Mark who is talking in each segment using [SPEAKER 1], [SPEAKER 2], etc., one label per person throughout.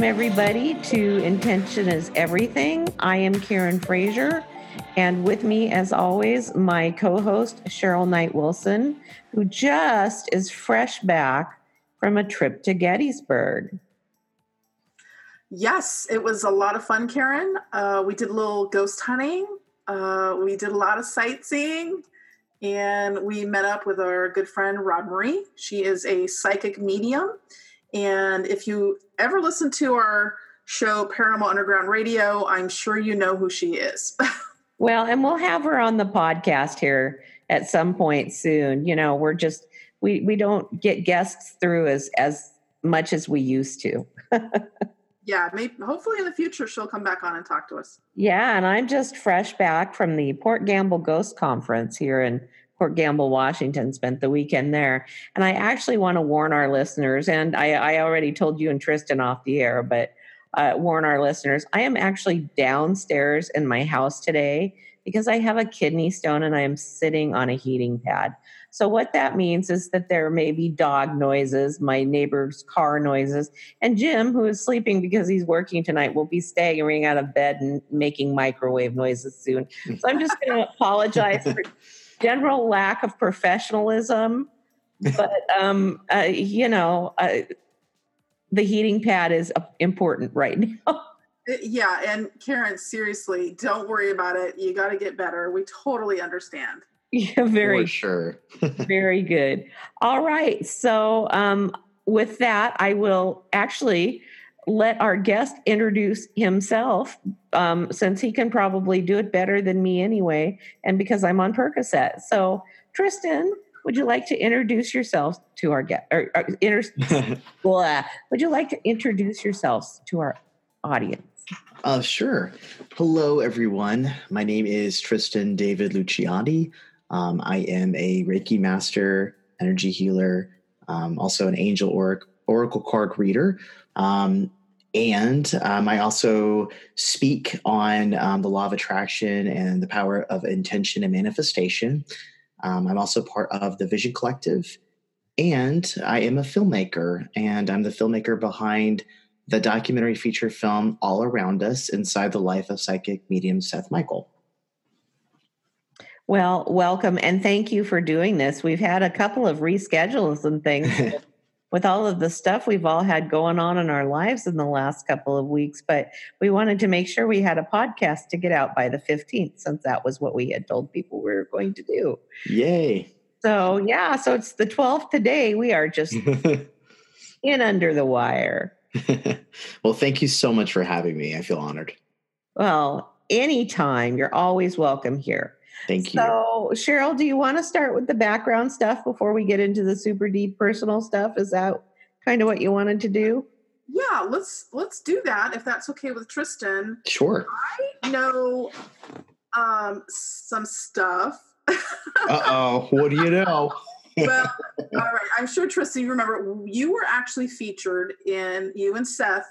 [SPEAKER 1] Welcome, everybody, to Intention is Everything. I am Karen Frazier, and with me, as always, my co host, Cheryl Knight Wilson, who just is fresh back from a trip to Gettysburg.
[SPEAKER 2] Yes, it was a lot of fun, Karen. Uh, we did a little ghost hunting, uh, we did a lot of sightseeing, and we met up with our good friend, Rod Marie. She is a psychic medium and if you ever listen to our show, Paranormal Underground Radio, I'm sure you know who she is.
[SPEAKER 1] well, and we'll have her on the podcast here at some point soon. You know, we're just we we don't get guests through as as much as we used to.
[SPEAKER 2] yeah, maybe hopefully in the future she'll come back on and talk to us.
[SPEAKER 1] Yeah, and I'm just fresh back from the Port Gamble Ghost Conference here in Port Gamble, Washington, spent the weekend there. And I actually want to warn our listeners, and I, I already told you and Tristan off the air, but uh, warn our listeners I am actually downstairs in my house today because I have a kidney stone and I am sitting on a heating pad. So, what that means is that there may be dog noises, my neighbor's car noises, and Jim, who is sleeping because he's working tonight, will be staggering out of bed and making microwave noises soon. So, I'm just going to apologize for general lack of professionalism. But um, uh, you know, uh, the heating pad is uh, important right now.
[SPEAKER 2] Uh, yeah, and Karen, seriously, don't worry about it. You got to get better. We totally understand.
[SPEAKER 1] Yeah, very
[SPEAKER 3] For sure.
[SPEAKER 1] very good. All right, so um, with that, I will actually let our guest introduce himself um, since he can probably do it better than me anyway, and because I'm on Percocet. So, Tristan, would you like to introduce yourself to our guest? Or, or inter- would you like to introduce yourselves to our audience?
[SPEAKER 3] Uh, sure. Hello, everyone. My name is Tristan David Luciani. Um, I am a Reiki master, energy healer, um, also an angel or- oracle card reader. Um, and um, I also speak on um, the law of attraction and the power of intention and manifestation. Um, I'm also part of the Vision Collective, and I am a filmmaker, and I'm the filmmaker behind the documentary feature film All Around Us Inside the Life of Psychic Medium Seth Michael.
[SPEAKER 1] Well, welcome and thank you for doing this. We've had a couple of reschedules and things with all of the stuff we've all had going on in our lives in the last couple of weeks. But we wanted to make sure we had a podcast to get out by the 15th, since that was what we had told people we were going to do.
[SPEAKER 3] Yay.
[SPEAKER 1] So, yeah, so it's the 12th today. We are just in under the wire.
[SPEAKER 3] well, thank you so much for having me. I feel honored.
[SPEAKER 1] Well, anytime. You're always welcome here.
[SPEAKER 3] Thank you.
[SPEAKER 1] So, Cheryl, do you want to start with the background stuff before we get into the super deep personal stuff? Is that kind of what you wanted to do?
[SPEAKER 2] Yeah, let's let's do that if that's okay with Tristan.
[SPEAKER 3] Sure.
[SPEAKER 2] I know um some stuff.
[SPEAKER 3] uh oh, what do you know?
[SPEAKER 2] well, all right. I'm sure Tristan, you remember you were actually featured in you and Seth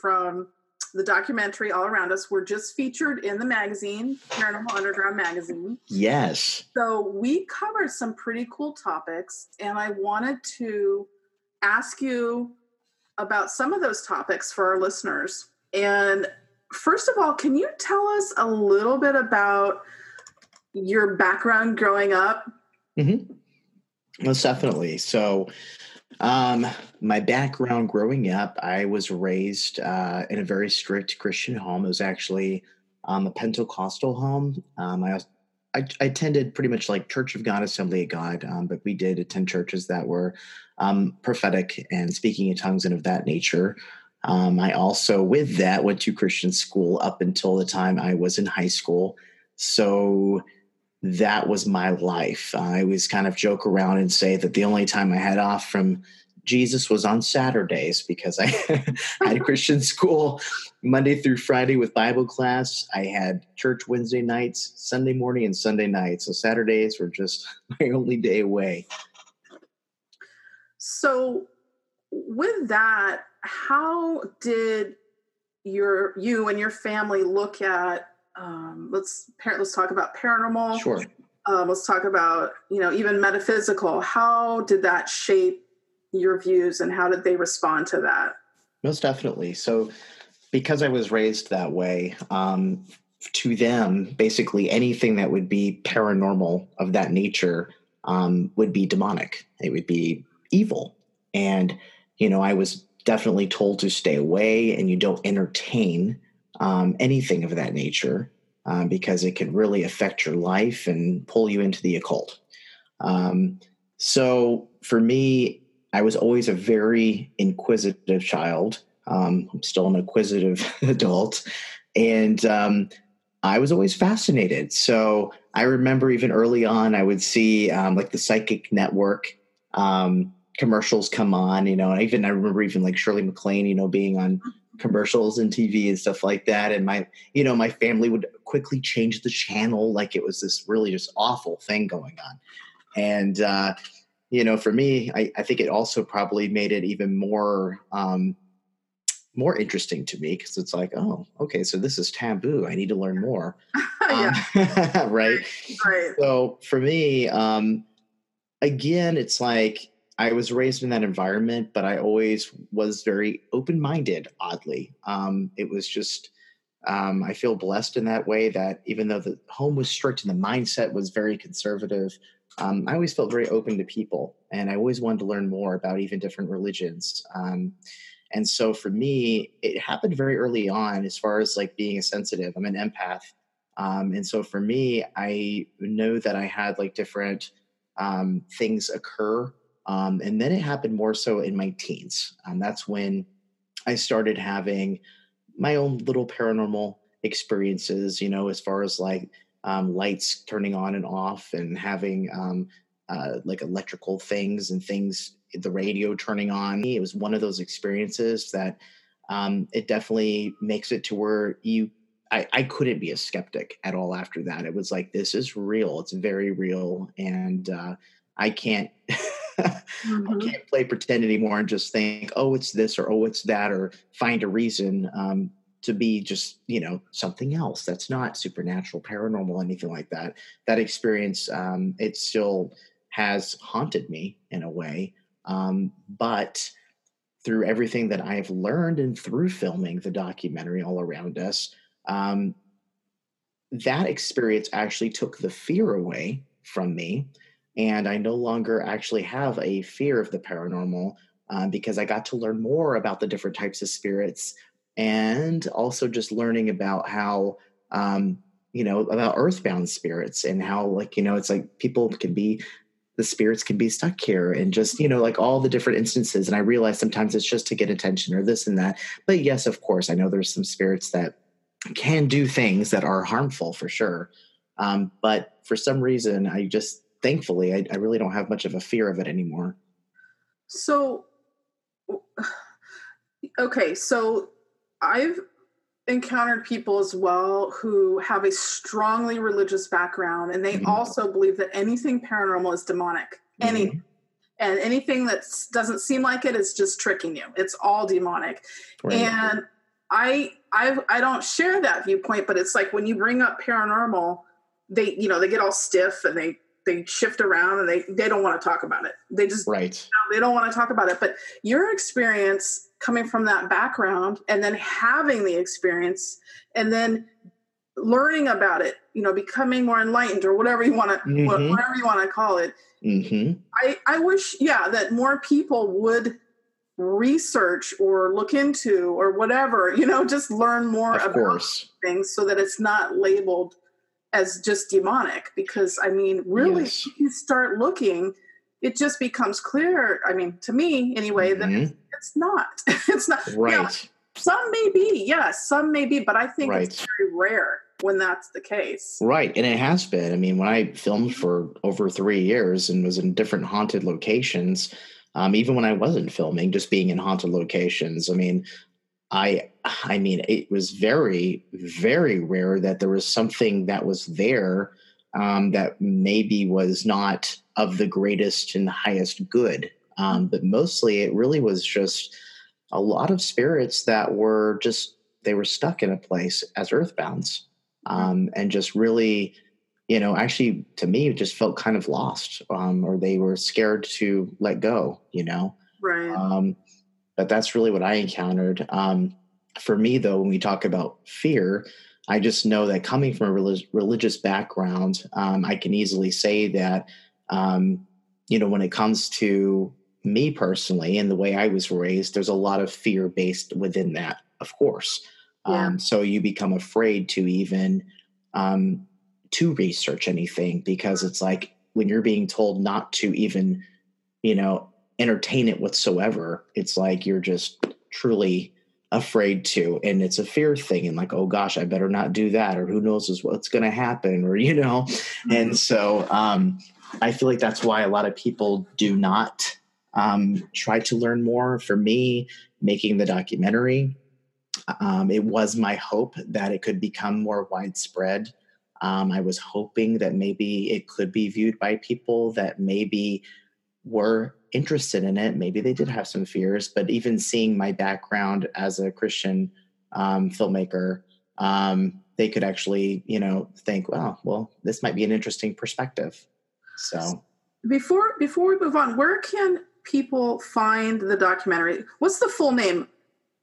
[SPEAKER 2] from the documentary All Around Us were just featured in the magazine, Paranormal Underground magazine.
[SPEAKER 3] Yes.
[SPEAKER 2] So we covered some pretty cool topics, and I wanted to ask you about some of those topics for our listeners. And first of all, can you tell us a little bit about your background growing up?
[SPEAKER 3] Mm-hmm. Most definitely. So, um, my background growing up, I was raised uh, in a very strict Christian home. It was actually um, a Pentecostal home. Um, I, I, I, attended pretty much like Church of God, Assembly of God, um, but we did attend churches that were um, prophetic and speaking in tongues and of that nature. Um, I also, with that, went to Christian school up until the time I was in high school. So that was my life. I always kind of joke around and say that the only time I had off from Jesus was on Saturdays because I had Christian school Monday through Friday with Bible class. I had church Wednesday nights, Sunday morning, and Sunday night. So Saturdays were just my only day away.
[SPEAKER 2] So, with that, how did your you and your family look at um, let's let's talk about paranormal.
[SPEAKER 3] Sure.
[SPEAKER 2] Um, let's talk about you know even metaphysical. How did that shape your views, and how did they respond to that?
[SPEAKER 3] Most definitely. So, because I was raised that way, um, to them, basically anything that would be paranormal of that nature um, would be demonic. It would be evil. And, you know, I was definitely told to stay away and you don't entertain um, anything of that nature um, because it can really affect your life and pull you into the occult. Um, so for me, I was always a very inquisitive child. Um, I'm still an inquisitive adult. And um, I was always fascinated. So I remember even early on, I would see um, like the Psychic Network um, commercials come on, you know, and even I remember even like Shirley MacLaine, you know, being on commercials and TV and stuff like that. And my, you know, my family would quickly change the channel like it was this really just awful thing going on. And, uh, you know, for me, I, I think it also probably made it even more um, more interesting to me because it's like, oh, okay, so this is taboo. I need to learn more. um, right.
[SPEAKER 2] Right.
[SPEAKER 3] So for me, um, again, it's like I was raised in that environment, but I always was very open minded, oddly. Um, it was just, um, I feel blessed in that way that even though the home was strict and the mindset was very conservative, um, I always felt very open to people. And I always wanted to learn more about even different religions. Um, and so for me, it happened very early on as far as like being a sensitive. I'm an empath. Um, and so for me, I know that I had like different um, things occur. Um, and then it happened more so in my teens. Um, that's when I started having my own little paranormal experiences, you know, as far as like um, lights turning on and off and having um, uh, like electrical things and things the radio turning on. It was one of those experiences that um, it definitely makes it to where you. I, I couldn't be a skeptic at all after that. It was like this is real. It's very real, and uh, I can't. Mm-hmm. I can't play pretend anymore and just think, oh, it's this or oh, it's that, or find a reason um, to be just you know something else that's not supernatural, paranormal, anything like that. That experience, um, it still has haunted me in a way. Um, but through everything that I've learned and through filming the documentary all around us, um, that experience actually took the fear away from me. And I no longer actually have a fear of the paranormal uh, because I got to learn more about the different types of spirits and also just learning about how, um, you know, about earthbound spirits and how, like, you know, it's like people can be the spirits can be stuck here and just you know like all the different instances and i realize sometimes it's just to get attention or this and that but yes of course i know there's some spirits that can do things that are harmful for sure um, but for some reason i just thankfully I, I really don't have much of a fear of it anymore
[SPEAKER 2] so okay so i've encountered people as well who have a strongly religious background and they mm-hmm. also believe that anything paranormal is demonic mm-hmm. any and anything that doesn't seem like it is just tricking you it's all demonic right. and I, I i don't share that viewpoint but it's like when you bring up paranormal they you know they get all stiff and they they shift around and they they don't want to talk about it they just
[SPEAKER 3] right
[SPEAKER 2] you know, they don't want to talk about it but your experience coming from that background and then having the experience and then learning about it you know becoming more enlightened or whatever you want to mm-hmm. whatever you want to call it
[SPEAKER 3] mm-hmm.
[SPEAKER 2] i i wish yeah that more people would research or look into or whatever you know just learn more
[SPEAKER 3] of
[SPEAKER 2] about
[SPEAKER 3] course.
[SPEAKER 2] things so that it's not labeled as just demonic because i mean really yes. you start looking it just becomes clear i mean to me anyway mm-hmm. that it's not. it's not.
[SPEAKER 3] Right.
[SPEAKER 2] You know, some may be, yes, some may be, but I think right. it's very rare when that's the case.
[SPEAKER 3] Right. And it has been. I mean, when I filmed for over three years and was in different haunted locations, um, even when I wasn't filming, just being in haunted locations, I mean, I I mean, it was very, very rare that there was something that was there um, that maybe was not of the greatest and highest good. Um, but mostly it really was just a lot of spirits that were just, they were stuck in a place as earthbounds um, and just really, you know, actually to me, it just felt kind of lost um, or they were scared to let go, you know?
[SPEAKER 2] Right.
[SPEAKER 3] Um, but that's really what I encountered. Um, for me, though, when we talk about fear, I just know that coming from a relig- religious background, um, I can easily say that, um, you know, when it comes to me personally and the way I was raised, there's a lot of fear based within that, of course. Yeah. Um, so you become afraid to even um, to research anything because it's like when you're being told not to even, you know, entertain it whatsoever, it's like you're just truly afraid to and it's a fear thing and like oh gosh i better not do that or who knows what's going to happen or you know? And mm-hmm. so um, i feel like that's why a lot of people do not um, try to learn more. For me making the documentary um, it was my hope that it could become more widespread. Um, i was hoping that maybe it could be viewed by people that maybe were interested in it. Maybe they did have some fears, but even seeing my background as a Christian um, filmmaker, um, they could actually, you know, think, "Well, well, this might be an interesting perspective." So,
[SPEAKER 2] before before we move on, where can people find the documentary? What's the full name?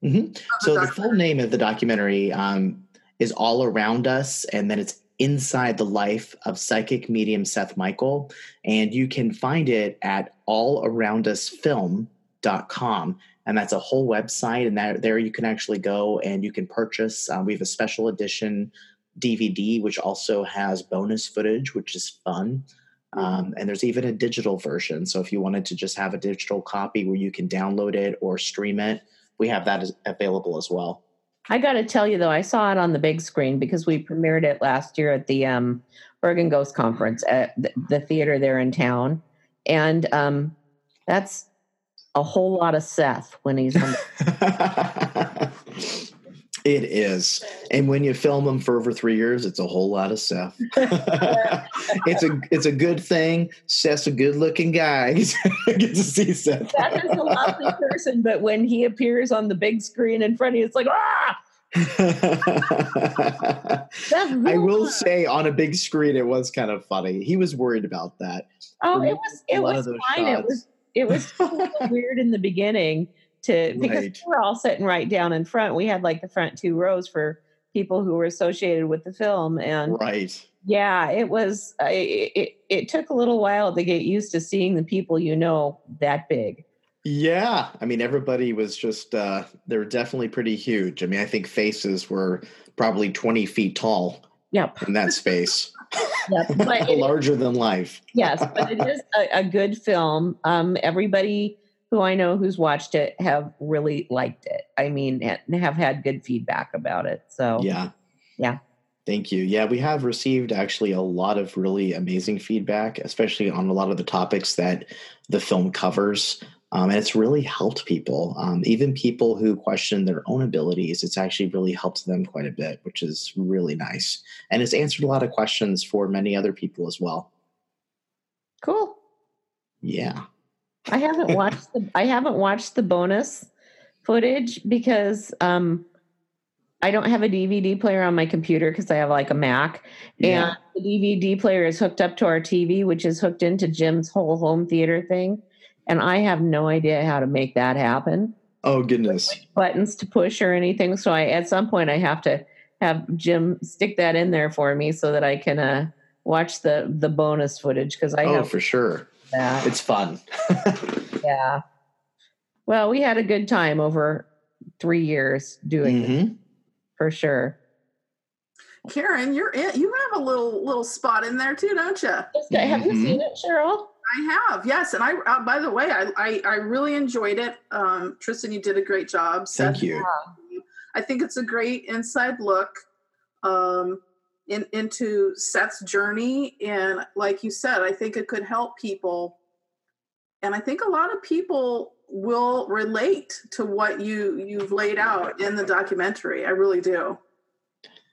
[SPEAKER 3] Mm-hmm. The so the full name of the documentary um, is All Around Us, and then it's Inside the Life of Psychic Medium Seth Michael. And you can find it at allaroundusfilm.com. And that's a whole website. And that, there you can actually go and you can purchase. Uh, we have a special edition DVD, which also has bonus footage, which is fun. Um, and there's even a digital version. So if you wanted to just have a digital copy where you can download it or stream it, we have that available as well.
[SPEAKER 1] I got to tell you though, I saw it on the big screen because we premiered it last year at the um, Oregon Ghost Conference at the, the theater there in town, and um, that's a whole lot of Seth when he's on.
[SPEAKER 3] It is, and when you film them for over three years, it's a whole lot of Seth. it's a it's a good thing. Seth's a good looking guy. get to see Seth.
[SPEAKER 1] That is a lovely person, but when he appears on the big screen in front of you, it's like ah.
[SPEAKER 3] I will say on a big screen it was kind of funny. He was worried about that.
[SPEAKER 1] Oh, it was it was fine. Shots. It was it was weird in the beginning to because right. we were all sitting right down in front. We had like the front two rows for people who were associated with the film, and
[SPEAKER 3] right,
[SPEAKER 1] yeah, it was. It, it it took a little while to get used to seeing the people you know that big.
[SPEAKER 3] Yeah, I mean everybody was just uh they were definitely pretty huge. I mean, I think faces were probably twenty feet tall.
[SPEAKER 1] Yep.
[SPEAKER 3] In that space. But larger than life.
[SPEAKER 1] yes, but it is a, a good film. Um, everybody who I know who's watched it have really liked it. I mean, and have had good feedback about it. So
[SPEAKER 3] yeah,
[SPEAKER 1] yeah.
[SPEAKER 3] Thank you. Yeah, we have received actually a lot of really amazing feedback, especially on a lot of the topics that the film covers. Um, and it's really helped people, um, even people who question their own abilities. It's actually really helped them quite a bit, which is really nice. And it's answered a lot of questions for many other people as well.
[SPEAKER 1] Cool.
[SPEAKER 3] Yeah.
[SPEAKER 1] I haven't watched the I haven't watched the bonus footage because um, I don't have a DVD player on my computer because I have like a Mac, yeah. and the DVD player is hooked up to our TV, which is hooked into Jim's whole home theater thing, and I have no idea how to make that happen.
[SPEAKER 3] Oh goodness!
[SPEAKER 1] Buttons to push or anything. So I at some point I have to have Jim stick that in there for me so that I can uh, watch the the bonus footage because I
[SPEAKER 3] oh
[SPEAKER 1] have
[SPEAKER 3] for sure
[SPEAKER 1] yeah.
[SPEAKER 3] It's fun.
[SPEAKER 1] yeah. Well, we had a good time over three years doing mm-hmm. it for sure.
[SPEAKER 2] Karen, you're in, you have a little little spot in there too, don't you? Have
[SPEAKER 1] mm-hmm. you seen it, Cheryl?
[SPEAKER 2] I have, yes. And I, uh, by the way, I, I, I really enjoyed it. Um, Tristan, you did a great job.
[SPEAKER 3] Thank Seth, you.
[SPEAKER 2] I think it's a great inside look. Um, in, into Seth's journey. And like you said, I think it could help people. And I think a lot of people will relate to what you you've laid out in the documentary. I really do.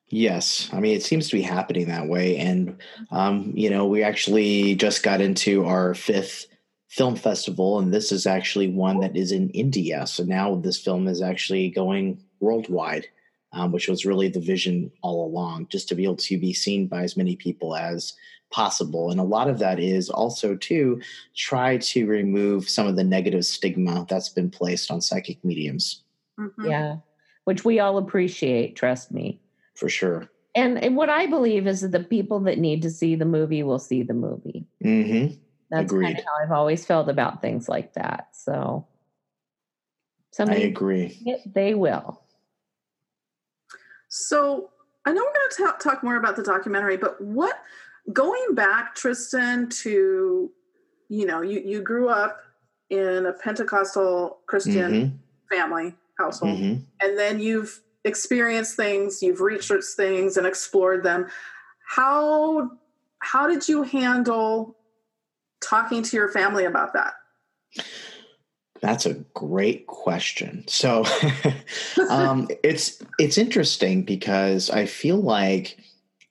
[SPEAKER 3] Yes, I mean it seems to be happening that way, and um, you know we actually just got into our fifth film festival, and this is actually one that is in India. So now this film is actually going worldwide um, which was really the vision all along, just to be able to be seen by as many people as possible. And a lot of that is also to try to remove some of the negative stigma that's been placed on psychic mediums.
[SPEAKER 1] Mm-hmm. Yeah, which we all appreciate, trust me.
[SPEAKER 3] For sure.
[SPEAKER 1] And, and what I believe is that the people that need to see the movie will see the movie.
[SPEAKER 3] Mm-hmm.
[SPEAKER 1] That's Agreed. kind of how I've always felt about things like that. So,
[SPEAKER 3] somebody, I agree.
[SPEAKER 1] they will.
[SPEAKER 2] So, I know we're going to talk more about the documentary, but what going back, Tristan, to you know, you you grew up in a Pentecostal Christian mm-hmm. family household, mm-hmm. and then you've experienced things, you've researched things, and explored them. How how did you handle talking to your family about that?
[SPEAKER 3] That's a great question. So um, it's it's interesting because I feel like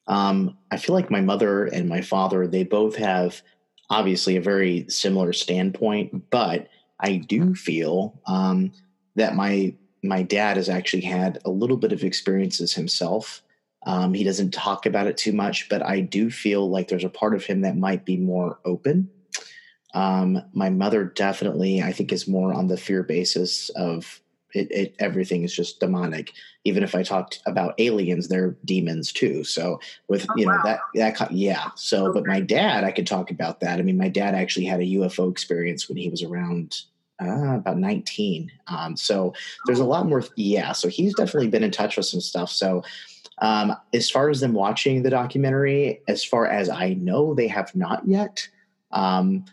[SPEAKER 3] um, I feel like my mother and my father they both have obviously a very similar standpoint, but I do feel um, that my my dad has actually had a little bit of experiences himself. Um, he doesn't talk about it too much, but I do feel like there's a part of him that might be more open um, my mother definitely, I think, is more on the fear basis of it, it, everything is just demonic. Even if I talked about aliens, they're demons too. So with oh, you know wow. that that yeah. So, okay. but my dad, I could talk about that. I mean, my dad actually had a UFO experience when he was around uh, about 19. Um, so there's a oh. lot more. Yeah. So he's definitely been in touch with some stuff. So um, as far as them watching the documentary, as far as I know, they have not yet. Um,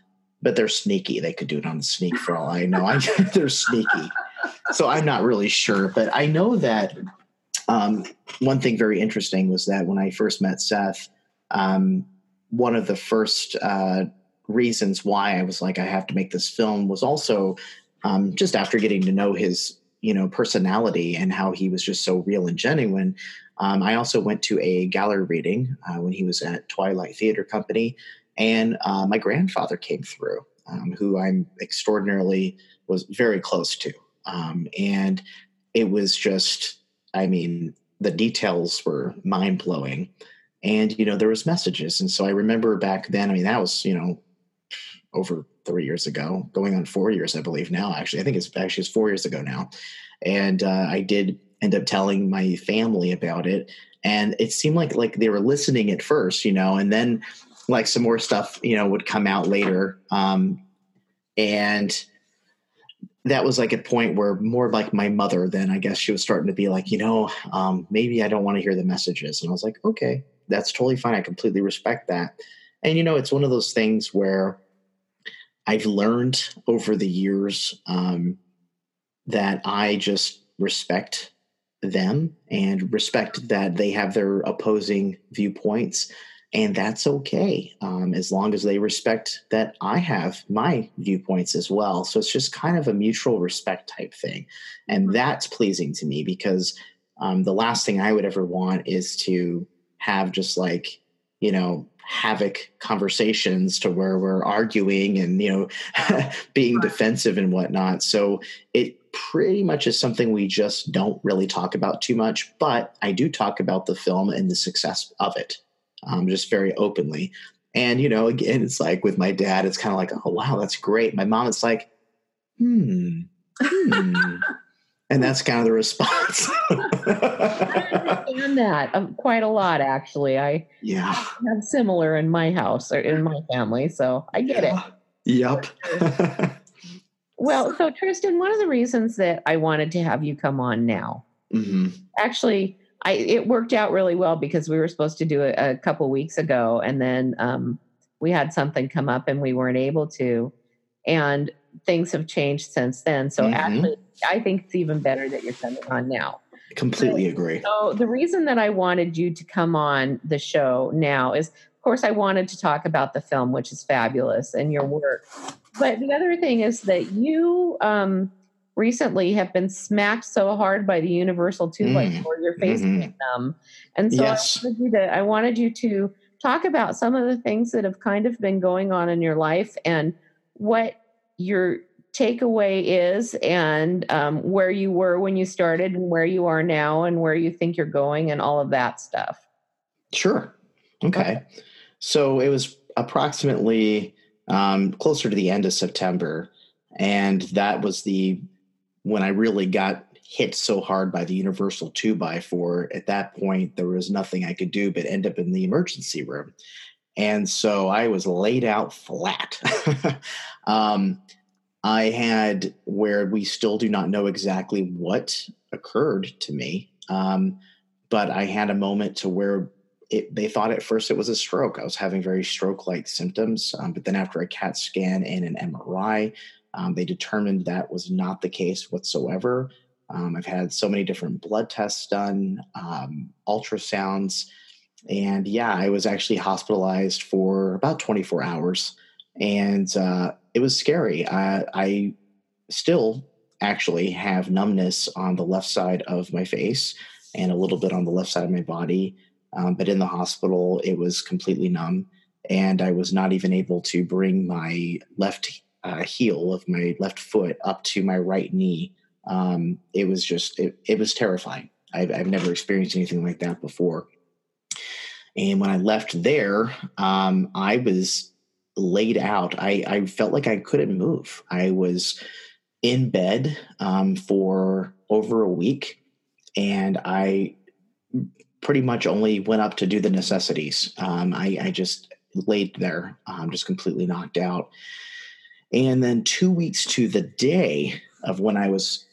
[SPEAKER 3] but they're sneaky. They could do it on the sneak for all I know. I, they're sneaky. So I'm not really sure, but I know that um, one thing very interesting was that when I first met Seth, um, one of the first uh, reasons why I was like, I have to make this film was also um, just after getting to know his, you know, personality and how he was just so real and genuine. Um, I also went to a gallery reading uh, when he was at Twilight Theater Company, and uh, my grandfather came through, um, who I'm extraordinarily was very close to, um, and it was just, I mean, the details were mind blowing, and you know there was messages, and so I remember back then. I mean, that was you know over three years ago, going on four years, I believe now. Actually, I think it's actually it's four years ago now, and uh, I did end up telling my family about it and it seemed like like they were listening at first you know and then like some more stuff, you know, would come out later. Um, and that was like a point where more like my mother then I guess she was starting to be like, you know, um, maybe I don't want to hear the messages. And I was like, okay, that's totally fine. I completely respect that. And you know, it's one of those things where I've learned over the years um, that I just respect them and respect that they have their opposing viewpoints and that's okay um, as long as they respect that I have my viewpoints as well. So it's just kind of a mutual respect type thing, and mm-hmm. that's pleasing to me because um, the last thing I would ever want is to have just like you know havoc conversations to where we're arguing and you know being defensive and whatnot. So it pretty much is something we just don't really talk about too much, but I do talk about the film and the success of it um, just very openly. And, you know, again, it's like with my dad, it's kind of like, oh, wow, that's great. My mom, it's like, hmm, hmm. and that's kind of the response.
[SPEAKER 1] I understand that um, quite a lot, actually. I
[SPEAKER 3] yeah
[SPEAKER 1] have similar in my house or in my family, so I get yeah. it.
[SPEAKER 3] Yep.
[SPEAKER 1] well, so Tristan, one of the reasons that I wanted to have you come on now, mm-hmm. actually, I it worked out really well because we were supposed to do it a couple weeks ago, and then um, we had something come up and we weren't able to, and things have changed since then. So mm-hmm. actually, I think it's even better that you're coming on now.
[SPEAKER 3] Completely agree.
[SPEAKER 1] So the reason that I wanted you to come on the show now is, of course, I wanted to talk about the film, which is fabulous, and your work. But the other thing is that you. Um, recently have been smacked so hard by the universal two mm. by four your face mm-hmm. them. And so yes. I, wanted to, I wanted you to talk about some of the things that have kind of been going on in your life and what your takeaway is and um, where you were when you started and where you are now and where you think you're going and all of that stuff.
[SPEAKER 3] Sure. Okay. okay. So it was approximately um, closer to the end of September, and that was the when I really got hit so hard by the universal two by four. At that point, there was nothing I could do but end up in the emergency room, and so I was laid out flat. um, I had where we still do not know exactly what occurred to me, um, but I had a moment to where it, they thought at first it was a stroke. I was having very stroke like symptoms, um, but then after a CAT scan and an MRI, um, they determined that was not the case whatsoever. Um, I've had so many different blood tests done, um, ultrasounds, and yeah, I was actually hospitalized for about 24 hours, and uh, it was scary. I, I still actually have numbness on the left side of my face and a little bit on the left side of my body. Um, but in the hospital, it was completely numb, and I was not even able to bring my left uh, heel of my left foot up to my right knee. Um, it was just, it, it was terrifying. I've, I've, never experienced anything like that before. And when I left there, um, I was laid out. I, I, felt like I couldn't move. I was in bed um, for over a week, and I pretty much only went up to do the necessities. Um, I, I, just laid there, um, just completely knocked out. And then two weeks to the day of when I was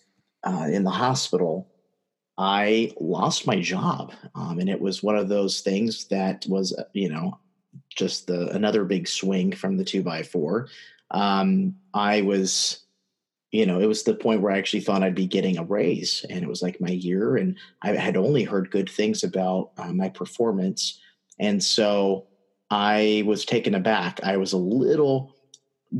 [SPEAKER 3] uh, in the hospital, I lost my job, um, and it was one of those things that was, uh, you know, just the another big swing from the two by four. Um, I was you know, it was the point where I actually thought I'd be getting a raise, and it was like my year, and I had only heard good things about uh, my performance, and so I was taken aback. I was a little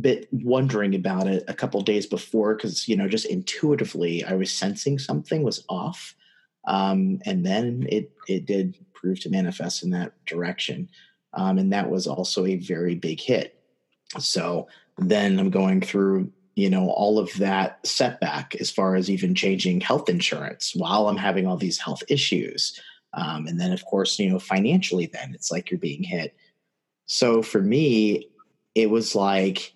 [SPEAKER 3] bit wondering about it a couple days before because you know just intuitively I was sensing something was off, um, and then it it did prove to manifest in that direction, um, and that was also a very big hit. So then I'm going through you know all of that setback as far as even changing health insurance while i'm having all these health issues um, and then of course you know financially then it's like you're being hit so for me it was like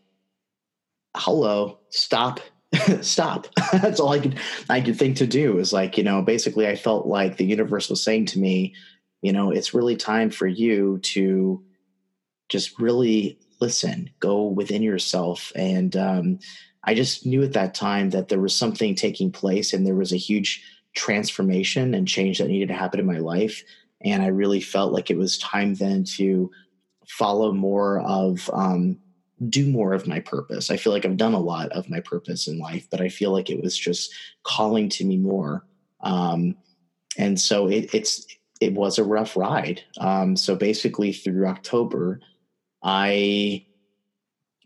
[SPEAKER 3] hello stop stop that's all i could i could think to do is like you know basically i felt like the universe was saying to me you know it's really time for you to just really listen go within yourself and um, I just knew at that time that there was something taking place and there was a huge transformation and change that needed to happen in my life. And I really felt like it was time then to follow more of, um, do more of my purpose. I feel like I've done a lot of my purpose in life, but I feel like it was just calling to me more. Um, and so it, it's, it was a rough ride. Um, so basically through October, I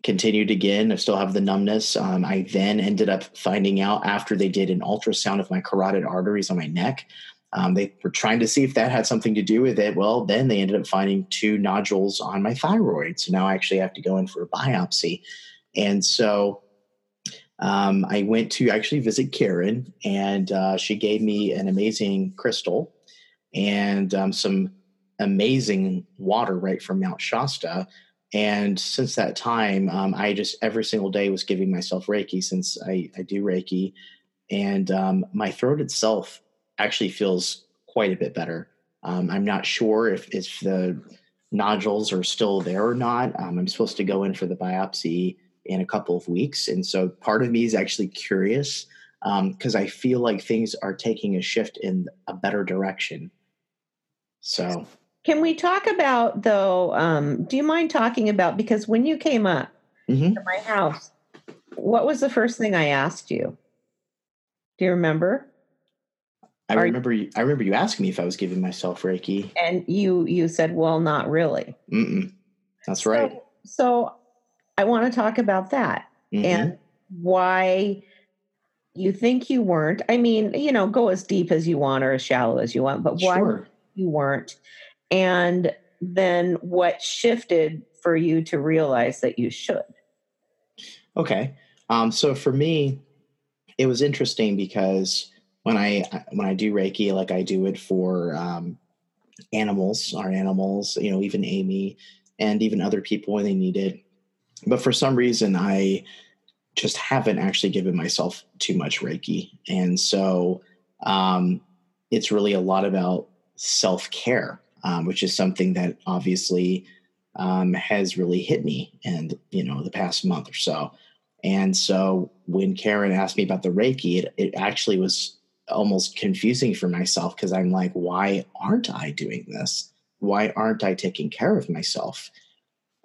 [SPEAKER 3] continued again. I still have the numbness. Um, I then ended up finding out after they did an ultrasound of my carotid arteries on my neck. Um, they were trying to see if that had something to do with it. Well, then they ended up finding two nodules on my thyroid. So now I actually have to go in for a biopsy. And so um, I went to actually visit Karen, and uh, she gave me an amazing crystal and um, some amazing water right from Mount Shasta and since that time, um, I just every single day was giving myself Reiki since I, I do Reiki. And um, my throat itself actually feels quite a bit better. Um, I'm not sure if, if the nodules are still there or not. Um, I'm supposed to go in for the biopsy in a couple of weeks. And so part of me is actually curious because um, I feel like things are taking a shift in a better direction. So
[SPEAKER 1] can we talk about though? Um, do you mind talking about because when you came up mm-hmm. to my house, what was the first thing I asked you? Do you remember?
[SPEAKER 3] I Are remember. You, I remember you asking me if I was giving myself Reiki,
[SPEAKER 1] and you you said, "Well, not really."
[SPEAKER 3] Mm-mm. That's right.
[SPEAKER 1] So, so, I want to talk about that mm-hmm. and why you think you weren't. I mean, you know, go as deep as you want or as shallow as you want, but why sure. you weren't, and then what shifted for you to realize that you should
[SPEAKER 3] okay um, so for me it was interesting because when i when i do reiki like i do it for um, animals our animals you know even amy and even other people when they need it. But for some reason, I just haven't actually given myself too much Reiki. And so um, it's really a lot about self care, um, which is something that obviously um, has really hit me and you know the past month or so. And so when Karen asked me about the Reiki, it, it actually was almost confusing for myself because I'm like, why aren't I doing this? Why aren't I taking care of myself?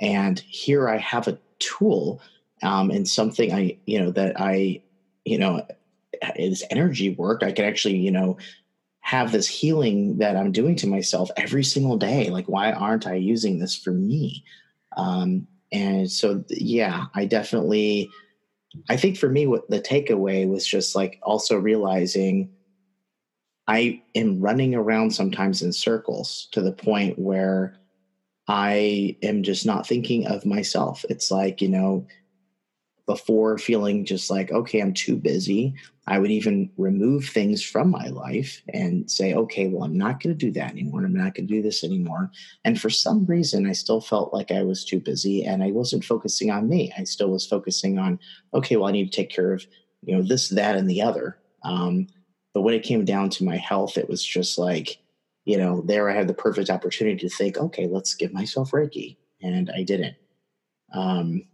[SPEAKER 3] And here I have a tool um, and something I, you know, that I, you know, is energy work. I can actually, you know, have this healing that I'm doing to myself every single day. Like, why aren't I using this for me? Um, and so, yeah, I definitely, I think for me, what the takeaway was just like also realizing I am running around sometimes in circles to the point where I am just not thinking of myself. It's like, you know, before feeling just like, okay, I'm too busy, I would even remove things from my life and say, okay, well, I'm not going to do that anymore. I'm not going to do this anymore. And for some reason, I still felt like I was too busy and I wasn't focusing on me. I still was focusing on, okay, well, I need to take care of, you know, this, that, and the other. Um, but when it came down to my health, it was just like, you know, there I had the perfect opportunity to think, okay, let's give myself Reiki. And I didn't. Um,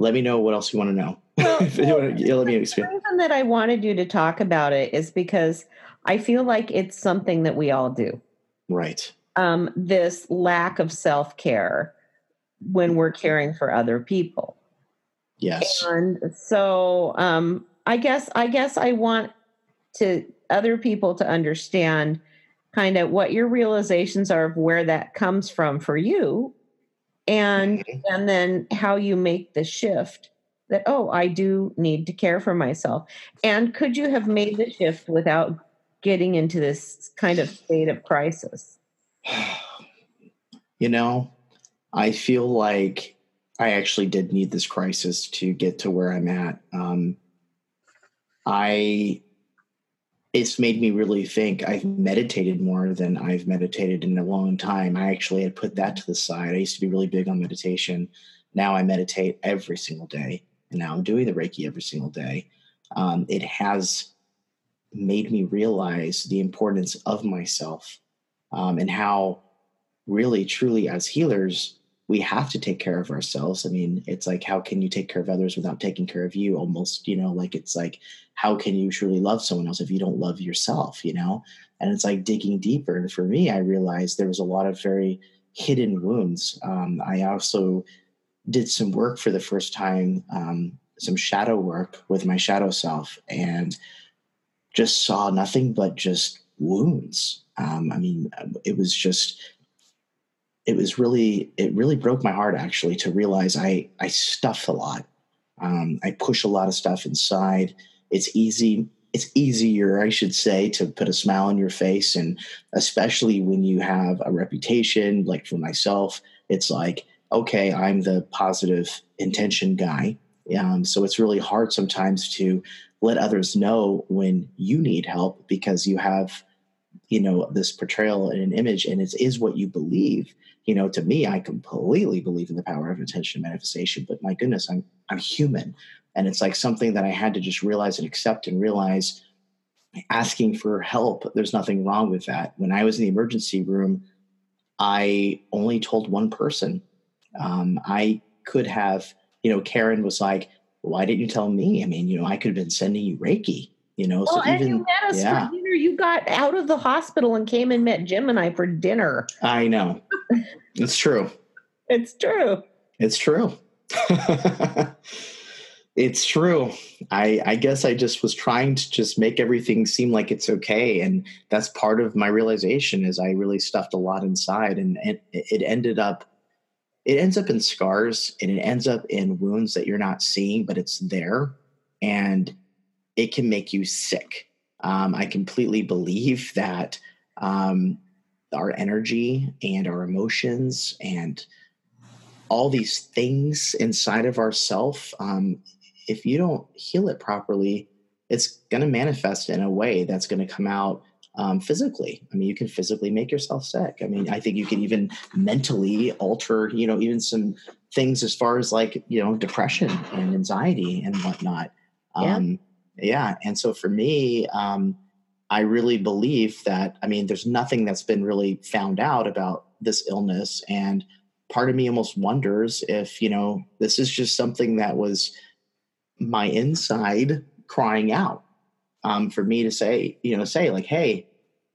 [SPEAKER 3] let me know what else you want to know. Well,
[SPEAKER 1] wanna, let me explain. The reason that I wanted you to talk about it is because I feel like it's something that we all do.
[SPEAKER 3] Right.
[SPEAKER 1] Um, this lack of self care when we're caring for other people.
[SPEAKER 3] Yes.
[SPEAKER 1] And so um, I guess I guess I want to other people to understand kind of what your realizations are of where that comes from for you and and then how you make the shift that oh i do need to care for myself. And could you have made the shift without getting into this kind of state of crisis?
[SPEAKER 3] You know i feel like i actually did need this crisis to get to where i'm at. Um, i it's made me really think. I've meditated more than I've meditated in a long time. I actually had put that to the side. I used to be really big on meditation. Now I meditate every single day, and now I'm doing the Reiki every single day. Um, it has made me realize the importance of myself um, and how, really, truly, as healers, we have to take care of ourselves. I mean, it's like, how can you take care of others without taking care of you? Almost, you know, like it's like, how can you truly love someone else if you don't love yourself, you know? And it's like digging deeper. And for me, I realized there was a lot of very hidden wounds. Um, I also did some work for the first time, um, some shadow work with my shadow self, and just saw nothing but just wounds. Um, I mean, it was just it was really it really broke my heart actually to realize I I stuff a lot. Um, I push a lot of stuff inside. It's easy. It's easier, I should say, to put a smile on your face, and especially when you have a reputation. Like for myself, it's like okay, I'm the positive intention guy. Um, so it's really hard sometimes to let others know when you need help because you have you know this portrayal and an image and it is what you believe you know to me i completely believe in the power of intention and manifestation but my goodness i'm i'm human. And it's like something that i had to just realize and accept and realize asking for help. There's nothing wrong with that. When i was in the emergency room i only told one person. Um, i could have you know karen was like why didn't you tell me? I mean you know i could have been sending you reiki you know
[SPEAKER 1] well, so even you met us yeah. for dinner. You got out of the hospital and came and met jim and i for dinner.
[SPEAKER 3] I know. It's true.
[SPEAKER 1] It's true.
[SPEAKER 3] It's true. It's true. I i guess i just was trying to just make everything seem like it's okay and that's part of my realization is i really stuffed a lot inside and it, it ended up it ends up in scars and it ends up in wounds that you're not seeing but it's there. And it can make you sick. Um, I completely believe that um, our energy and our emotions and all these things inside of ourself, um, if you don't heal it properly, it's going to manifest in a way that's going to come out um, physically. I mean, you can physically make yourself sick. I mean, I think you can even mentally alter, you know, even some things as far as like, you know, depression and anxiety and whatnot.
[SPEAKER 1] Yeah.
[SPEAKER 3] Um, yeah. And so for me, um, I really believe that, I mean, there's nothing that's been really found out about this illness. And part of me almost wonders if, you know, this is just something that was my inside crying out um, for me to say, you know, say like, hey,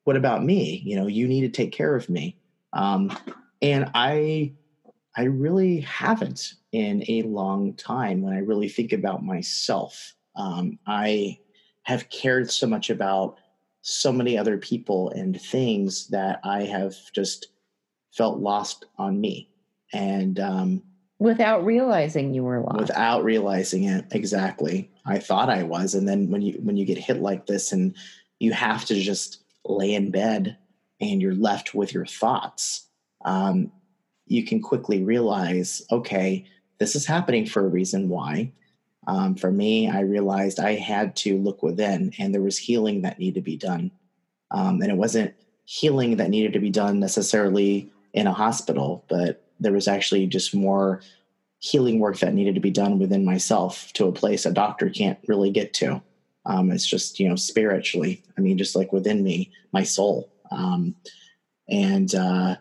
[SPEAKER 3] what about me? You know, you need to take care of me. Um, and I, I really haven't in a long time when I really think about myself. Um, I have cared so much about so many other people and things that I have just felt lost on me. And um,
[SPEAKER 1] without realizing you were lost.
[SPEAKER 3] without realizing it exactly i thought i was and then when you when you get hit like this and you have to just lay in bed and you're left with your thoughts um, you can quickly realize okay this is happening for a reason why um, for me i realized i had to look within and there was healing that needed to be done um, and it wasn't healing that needed to be done necessarily in a hospital but there was actually just more healing work that needed to be done within myself to a place a doctor can't really get to. Um, it's just, you know, spiritually. I mean, just like within me, my soul. Um, and uh,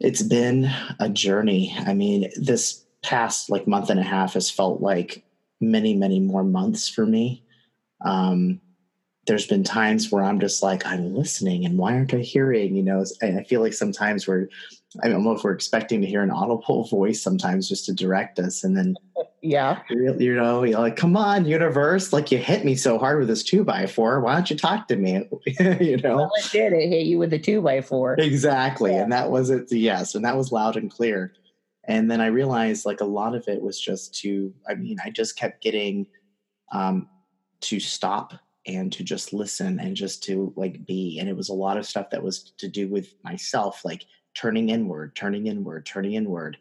[SPEAKER 3] it's been a journey. I mean, this past like month and a half has felt like many, many more months for me. Um, there's been times where I'm just like, I'm listening and why aren't I hearing? You know, I feel like sometimes we're, I don't know if we're expecting to hear an audible voice sometimes just to direct us. And then,
[SPEAKER 1] yeah,
[SPEAKER 3] you, know, you're like, come on, universe, like you hit me so hard with this two by four. Why don't you talk to me? you know,
[SPEAKER 1] well, it did. It hit you with a two by four.
[SPEAKER 3] Exactly. Yeah. And that was it. Yes. And that was loud and clear. And then I realized like a lot of it was just to, I mean, I just kept getting um, to stop and to just listen and just to like be. And it was a lot of stuff that was to do with myself, like turning inward, turning inward, turning inward.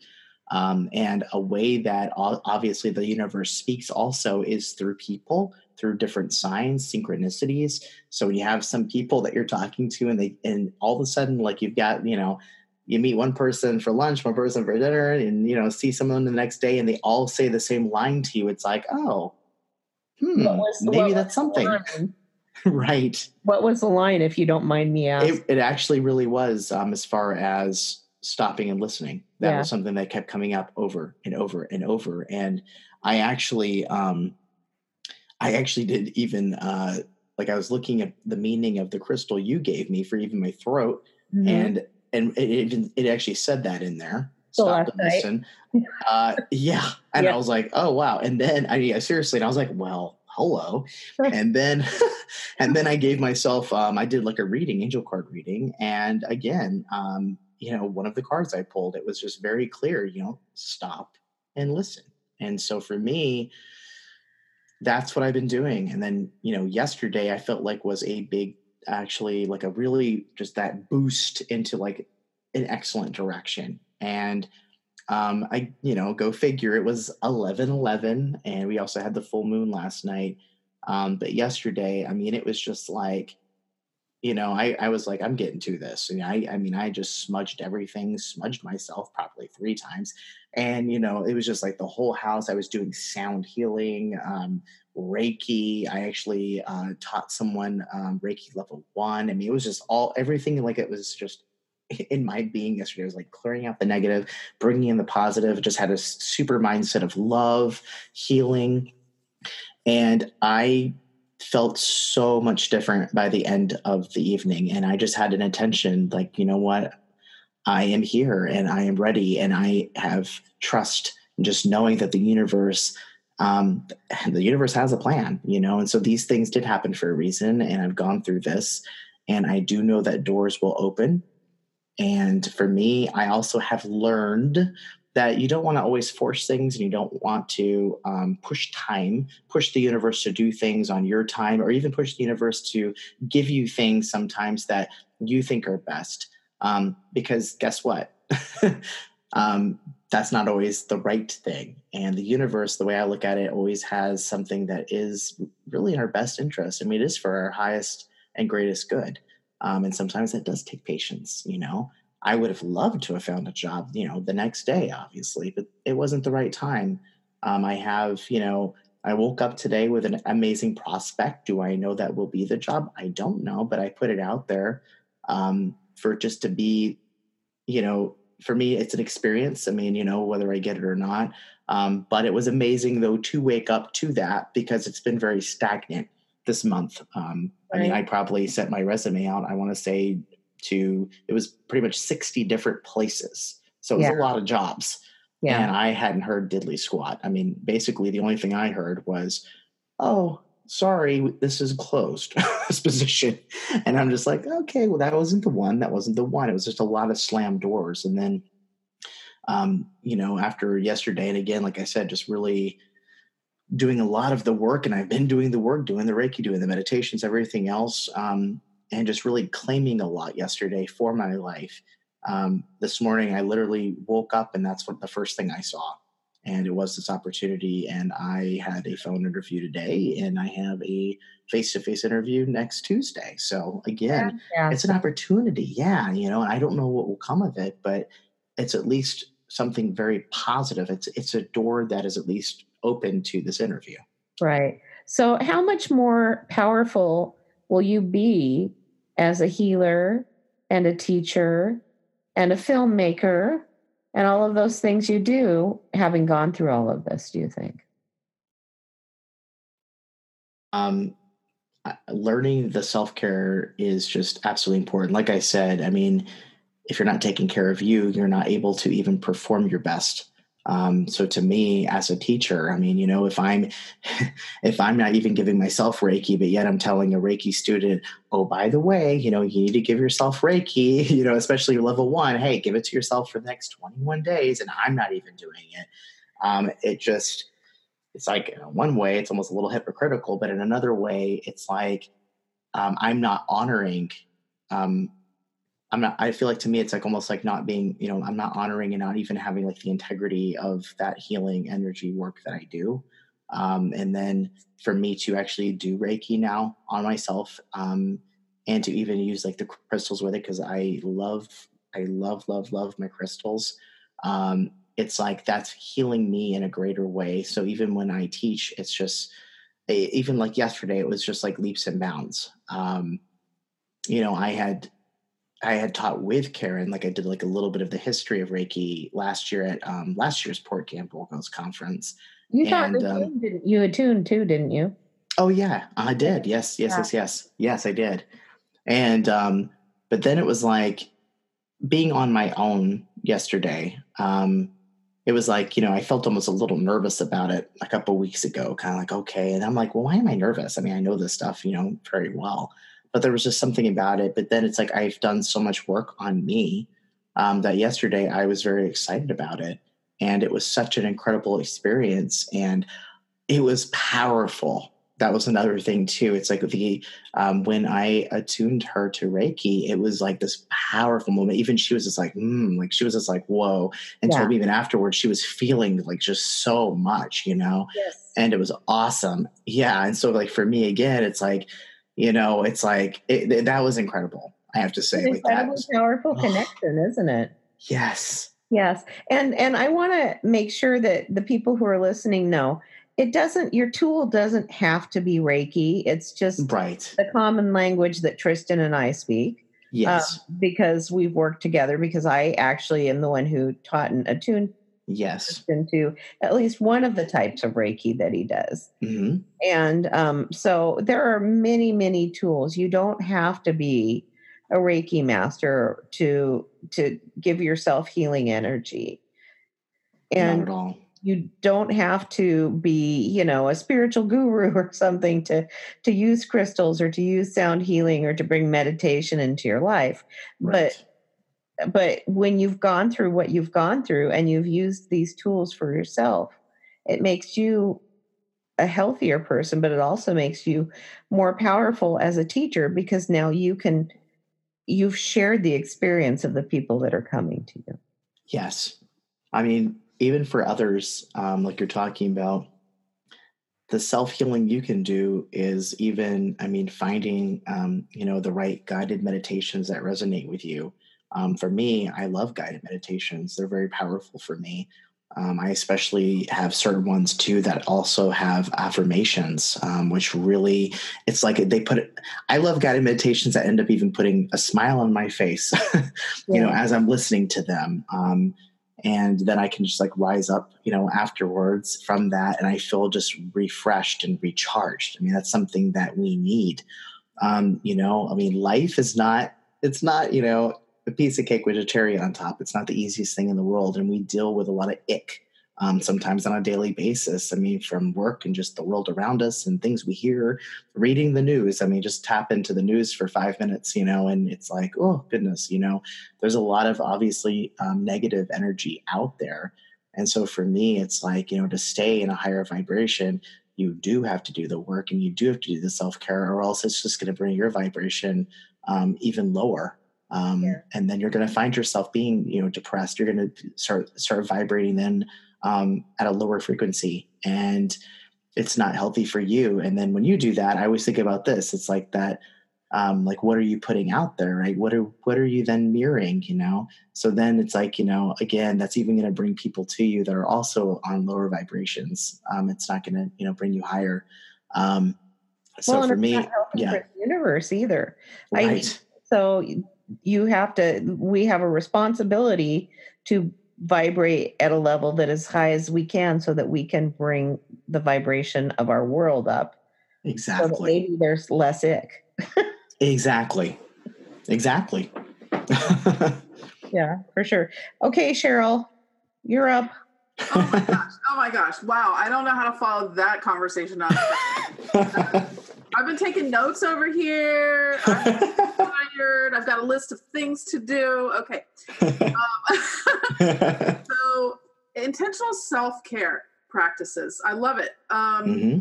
[SPEAKER 3] Um, and a way that obviously the universe speaks also is through people, through different signs, synchronicities. So when you have some people that you're talking to, and they, and all of a sudden, like you've got, you know, you meet one person for lunch, one person for dinner, and you know, see someone the next day, and they all say the same line to you. It's like, oh, hmm, was, maybe that's something. right.
[SPEAKER 1] What was the line, if you don't mind me asking?
[SPEAKER 3] It, it actually really was um, as far as stopping and listening. That yeah. was something that kept coming up over and over and over. And I actually, um, I actually did even uh, like I was looking at the meaning of the crystal you gave me for even my throat, mm-hmm. and and it it actually said that in there. Stop and listen. Uh, yeah, and yeah. I was like, oh wow. And then I mean, seriously, and I was like, well, hello. and then and then I gave myself um, I did like a reading, angel card reading, and again, um, you know, one of the cards I pulled, it was just very clear, you know, stop and listen. And so for me, that's what I've been doing. And then, you know, yesterday I felt like was a big actually like a really just that boost into like an excellent direction. And um, I, you know, go figure. It was 11 11, and we also had the full moon last night. Um, but yesterday, I mean, it was just like, you know, I, I was like, I'm getting to this. And I, I mean, I just smudged everything, smudged myself probably three times. And, you know, it was just like the whole house. I was doing sound healing, um, Reiki. I actually uh, taught someone um, Reiki level one. I mean, it was just all, everything like it was just in my being yesterday. I was like clearing out the negative, bringing in the positive, just had a super mindset of love, healing. And I felt so much different by the end of the evening. And I just had an intention like, you know what? I am here and I am ready and I have trust just knowing that the universe um, the universe has a plan, you know, and so these things did happen for a reason, and I've gone through this, and I do know that doors will open and for me, I also have learned that you don't want to always force things and you don't want to um, push time, push the universe to do things on your time, or even push the universe to give you things sometimes that you think are best. Um, because guess what? um, that's not always the right thing. And the universe, the way I look at it, always has something that is really in our best interest. I mean, it is for our highest and greatest good. Um, and sometimes that does take patience, you know. I would have loved to have found a job, you know, the next day, obviously, but it wasn't the right time. Um, I have, you know, I woke up today with an amazing prospect. Do I know that will be the job? I don't know, but I put it out there um, for just to be, you know, for me, it's an experience. I mean, you know, whether I get it or not. Um, but it was amazing, though, to wake up to that because it's been very stagnant this month. Um, right. I mean, I probably sent my resume out, I want to say, to it was pretty much 60 different places. So it was yeah. a lot of jobs. Yeah. And I hadn't heard diddly squat. I mean, basically, the only thing I heard was, oh, sorry, this is closed, position. And I'm just like, okay, well, that wasn't the one. That wasn't the one. It was just a lot of slam doors. And then, um, you know, after yesterday, and again, like I said, just really doing a lot of the work, and I've been doing the work, doing the Reiki, doing the meditations, everything else, um, and just really claiming a lot yesterday for my life. Um, this morning, I literally woke up, and that's what the first thing I saw. And it was this opportunity. And I had a phone interview today, and I have a face to face interview next Tuesday. So, again, yeah. it's an opportunity. Yeah. You know, and I don't know what will come of it, but it's at least something very positive. It's, it's a door that is at least open to this interview.
[SPEAKER 1] Right. So, how much more powerful will you be as a healer and a teacher and a filmmaker and all of those things you do having gone through all of this, do you think?
[SPEAKER 3] Um, learning the self care is just absolutely important. Like I said, I mean, if you're not taking care of you, you're not able to even perform your best. Um, so to me as a teacher, I mean, you know, if I'm if I'm not even giving myself Reiki, but yet I'm telling a Reiki student, oh, by the way, you know, you need to give yourself Reiki, you know, especially level one, hey, give it to yourself for the next 21 days, and I'm not even doing it. Um, it just it's like in one way it's almost a little hypocritical, but in another way, it's like um, I'm not honoring um, I'm not, I feel like to me, it's like almost like not being, you know, I'm not honoring and not even having like the integrity of that healing energy work that I do. Um, and then for me to actually do Reiki now on myself, um, and to even use like the crystals with it, because I love, I love, love, love my crystals. Um, it's like that's healing me in a greater way. So even when I teach, it's just, even like yesterday, it was just like leaps and bounds. Um, you know, I had I had taught with Karen, like I did like a little bit of the history of Reiki last year at um, last year's Port Gamble Ghost Conference.
[SPEAKER 1] You taught and, um, didn't you? Attuned too, didn't you?
[SPEAKER 3] Oh yeah, I did. Yes, yes, yeah. yes, yes, yes, I did. And um, but then it was like being on my own yesterday. Um, it was like you know I felt almost a little nervous about it a couple weeks ago, kind of like okay, and I'm like, well, why am I nervous? I mean, I know this stuff, you know, very well but there was just something about it. But then it's like I've done so much work on me um, that yesterday I was very excited about it. And it was such an incredible experience. And it was powerful. That was another thing too. It's like the um, when I attuned her to Reiki, it was like this powerful moment. Even she was just like, mm, like she was just like, whoa. And yeah. told me even afterwards she was feeling like just so much, you know. Yes. And it was awesome. Yeah. And so like for me again, it's like you know, it's like it, that was incredible. I have to say,
[SPEAKER 1] like incredibly was, powerful oh, connection, isn't it?
[SPEAKER 3] Yes.
[SPEAKER 1] Yes, and and I want to make sure that the people who are listening know it doesn't. Your tool doesn't have to be Reiki. It's just
[SPEAKER 3] right
[SPEAKER 1] the common language that Tristan and I speak.
[SPEAKER 3] Yes,
[SPEAKER 1] uh, because we've worked together. Because I actually am the one who taught and attuned
[SPEAKER 3] Yes.
[SPEAKER 1] Into at least one of the types of Reiki that he does.
[SPEAKER 3] Mm-hmm.
[SPEAKER 1] And um, so there are many, many tools. You don't have to be a Reiki master to to give yourself healing energy. And you don't have to be, you know, a spiritual guru or something to to use crystals or to use sound healing or to bring meditation into your life. Right. But but when you've gone through what you've gone through and you've used these tools for yourself it makes you a healthier person but it also makes you more powerful as a teacher because now you can you've shared the experience of the people that are coming to you
[SPEAKER 3] yes i mean even for others um, like you're talking about the self healing you can do is even, I mean, finding, um, you know, the right guided meditations that resonate with you. Um, for me, I love guided meditations. They're very powerful for me. Um, I especially have certain ones too that also have affirmations, um, which really, it's like they put it. I love guided meditations that end up even putting a smile on my face, you yeah. know, as I'm listening to them. Um, and then I can just like rise up, you know, afterwards from that, and I feel just refreshed and recharged. I mean, that's something that we need. Um, you know, I mean, life is not. It's not, you know, a piece of cake with a cherry on top. It's not the easiest thing in the world, and we deal with a lot of ick um, sometimes on a daily basis. I mean, from work and just the world around us and things we hear, reading the news. I mean, just tap into the news for five minutes, you know, and it's like, oh goodness, you know, there's a lot of obviously um, negative energy out there. And so for me, it's like, you know, to stay in a higher vibration, you do have to do the work and you do have to do the self care, or else it's just going to bring your vibration um, even lower um, yeah. and then you're going to find yourself being you know depressed. You're going to start start vibrating then um, at a lower frequency. And it's not healthy for you. And then when you do that i always think about this. It's like that um, like what are you putting out there right? What are what are you then mirroring you know? So then it's like you know again that's even going to bring people to you that are also on lower vibrations. Um, it's not going to you know bring you higher. Um, so well, for me yeah.
[SPEAKER 1] universe either. Right. I, so you have to we have a responsibility to vibrate at a level that as high as we can so that we can bring the vibration of our world up.
[SPEAKER 3] Exactly.
[SPEAKER 1] so maybe there's less ick.
[SPEAKER 3] Exactly. Exactly.
[SPEAKER 1] Yeah for sure. Okay cheryl you're up.
[SPEAKER 2] Oh my gosh. Oh my gosh. Wow. I don't know how to follow that conversation up. I've been taking notes over here. Tired. I've got a list of things to do. Okay. Um, so, intentional self care practices. I love it. Um, mm-hmm.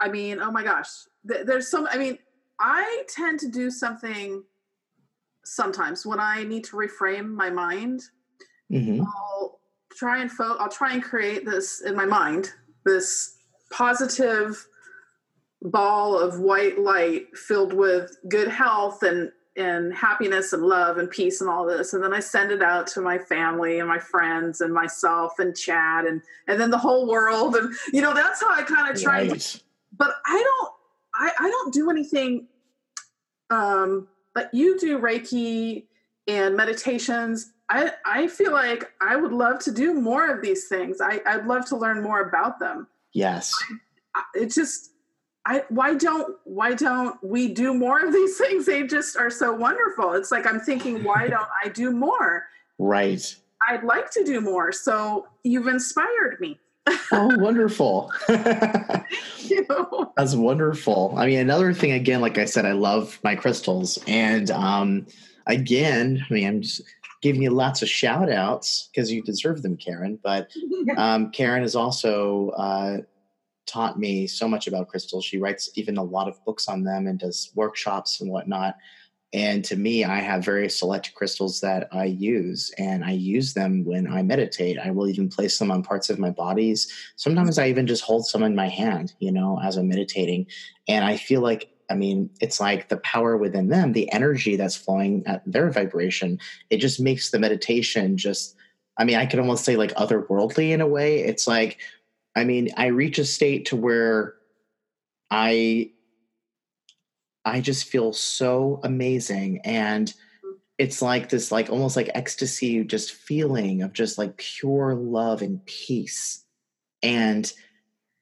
[SPEAKER 2] I mean, oh my gosh. Th- there's some, I mean, I tend to do something sometimes when I need to reframe my mind. Mm-hmm. I'll try and fo- I'll try and create this in my mind, this positive ball of white light filled with good health and and happiness and love and peace and all this. And then i send it out to my family and my friends and myself and chad and and then the whole world. And you know that's how i kind of try right. to, but i don't I, I don't do anything um but you do reiki and meditations. I i feel like i would love to do more of these things. I i'd love to learn more about them.
[SPEAKER 3] Yes.
[SPEAKER 2] I, it just I why don't why don't we do more of these things? They just are so wonderful. It's like I'm thinking, why don't I do more?
[SPEAKER 3] Right.
[SPEAKER 2] I'd like to do more. So you've inspired me.
[SPEAKER 3] oh, wonderful. That's wonderful. I mean, another thing, again, like I said, I love my crystals. And um, again, I mean, I'm just giving you lots of shout outs because you deserve them, Karen. But um, Karen is also uh, taught me so much about crystals. She writes even a lot of books on them and does workshops and whatnot. And to me, I have very select crystals that I use, and I use them when I meditate. I will even place them on parts of my bodies. Sometimes I even just hold some in my hand, you know, as I'm meditating. And I feel like, I mean, it's like the power within them, the energy that's flowing at their vibration, it just makes the meditation just, I mean, I could almost say like otherworldly in a way. It's like, I mean, I reach a state to where I I just feel so amazing and it's like this like almost like ecstasy just feeling of just like pure love and peace. And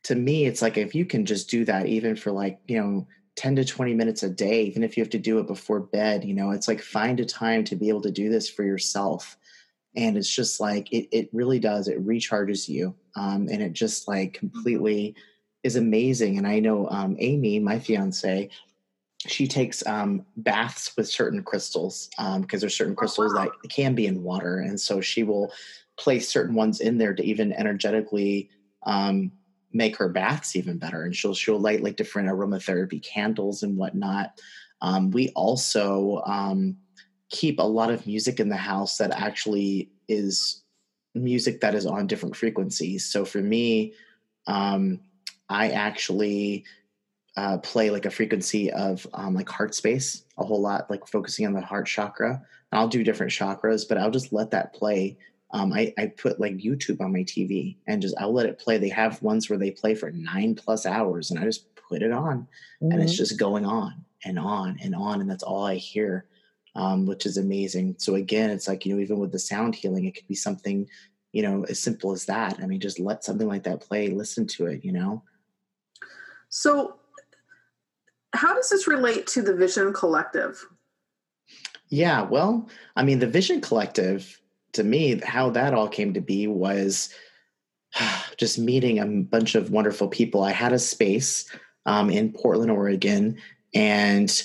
[SPEAKER 3] to me it's like if you can just do that even for like, you know, 10 to 20 minutes a day, even if you have to do it before bed, you know, it's like find a time to be able to do this for yourself and it's just like it, it really does it recharges you um, and it just like mm-hmm. completely is amazing and i know um, amy my fiance she takes um, baths with certain crystals because um, there's certain oh, crystals oh, wow. that can be in water and so she will place certain ones in there to even energetically um, make her baths even better and she'll she'll light like different aromatherapy candles and whatnot um, we also keep a lot of music in the house that actually is music that is on different frequencies. So for me, um, I actually uh, play like a frequency of um, like heart space a whole lot, like focusing on the heart chakra. I'll do different chakras, but I'll just let that play. Um, I, I put like YouTube on my TV and just I'll let it play. They have ones where they play for nine plus hours, and I just put it on, mm-hmm. and it's mm-hmm. just going on and on and on, and that's all I hear, um, which is amazing. So again, it's like you know, even with the sound healing, it could be something you know as simple as that. I mean, just let something like that play, listen to it, you know.
[SPEAKER 2] So how does this relate to the Vision Collective?
[SPEAKER 3] Yeah, well, I mean, the Vision Collective, to me, how that all came to be was just meeting a bunch of wonderful people. I had a space um, in Portland, Oregon, and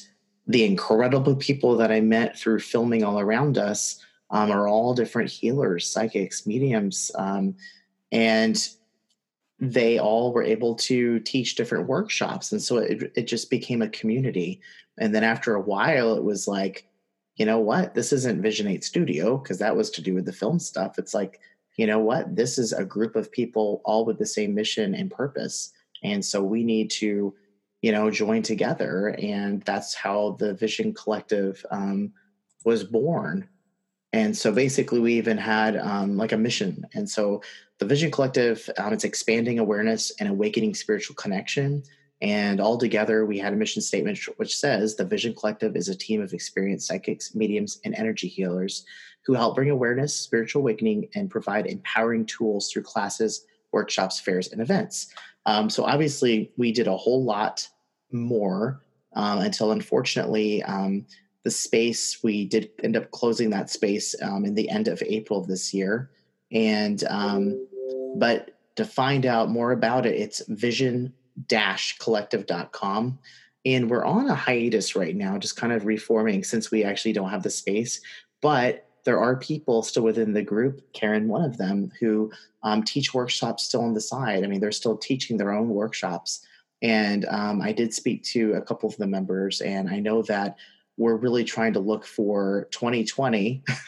[SPEAKER 3] the incredible people that I met through filming all around us um, are all different healers, psychics, mediums, um, and they all were able to teach different workshops. And so it, it just became a community. And then after a while it was like you know what? This isn't vision 8 studio because that was to do with the film stuff. It's like you know what? This is a group of people all with the same mission and purpose. And so we need to you know join together and that's how the vision collective um, was born and so basically we even had um, like a mission and so the Vision Collective, um, it's expanding awareness and awakening spiritual connection. And all together, we had a mission statement which says the Vision Collective is a team of experienced psychics, mediums, and energy healers who help bring awareness, spiritual awakening, and provide empowering tools through classes, workshops, fairs, and events. Um, so obviously, we did a whole lot more um, until unfortunately, um, the space we did end up closing that space um, in the end of April this year. And um, but to find out more about it, it's vision dash collective.com. And we're on a hiatus right now, just kind of reforming since we actually don't have the space. But there are people still within the group, Karen, one of them, who um, teach workshops still on the side. I mean, they're still teaching their own workshops. And um, I did speak to a couple of the members, and I know that we're really trying to look for 2020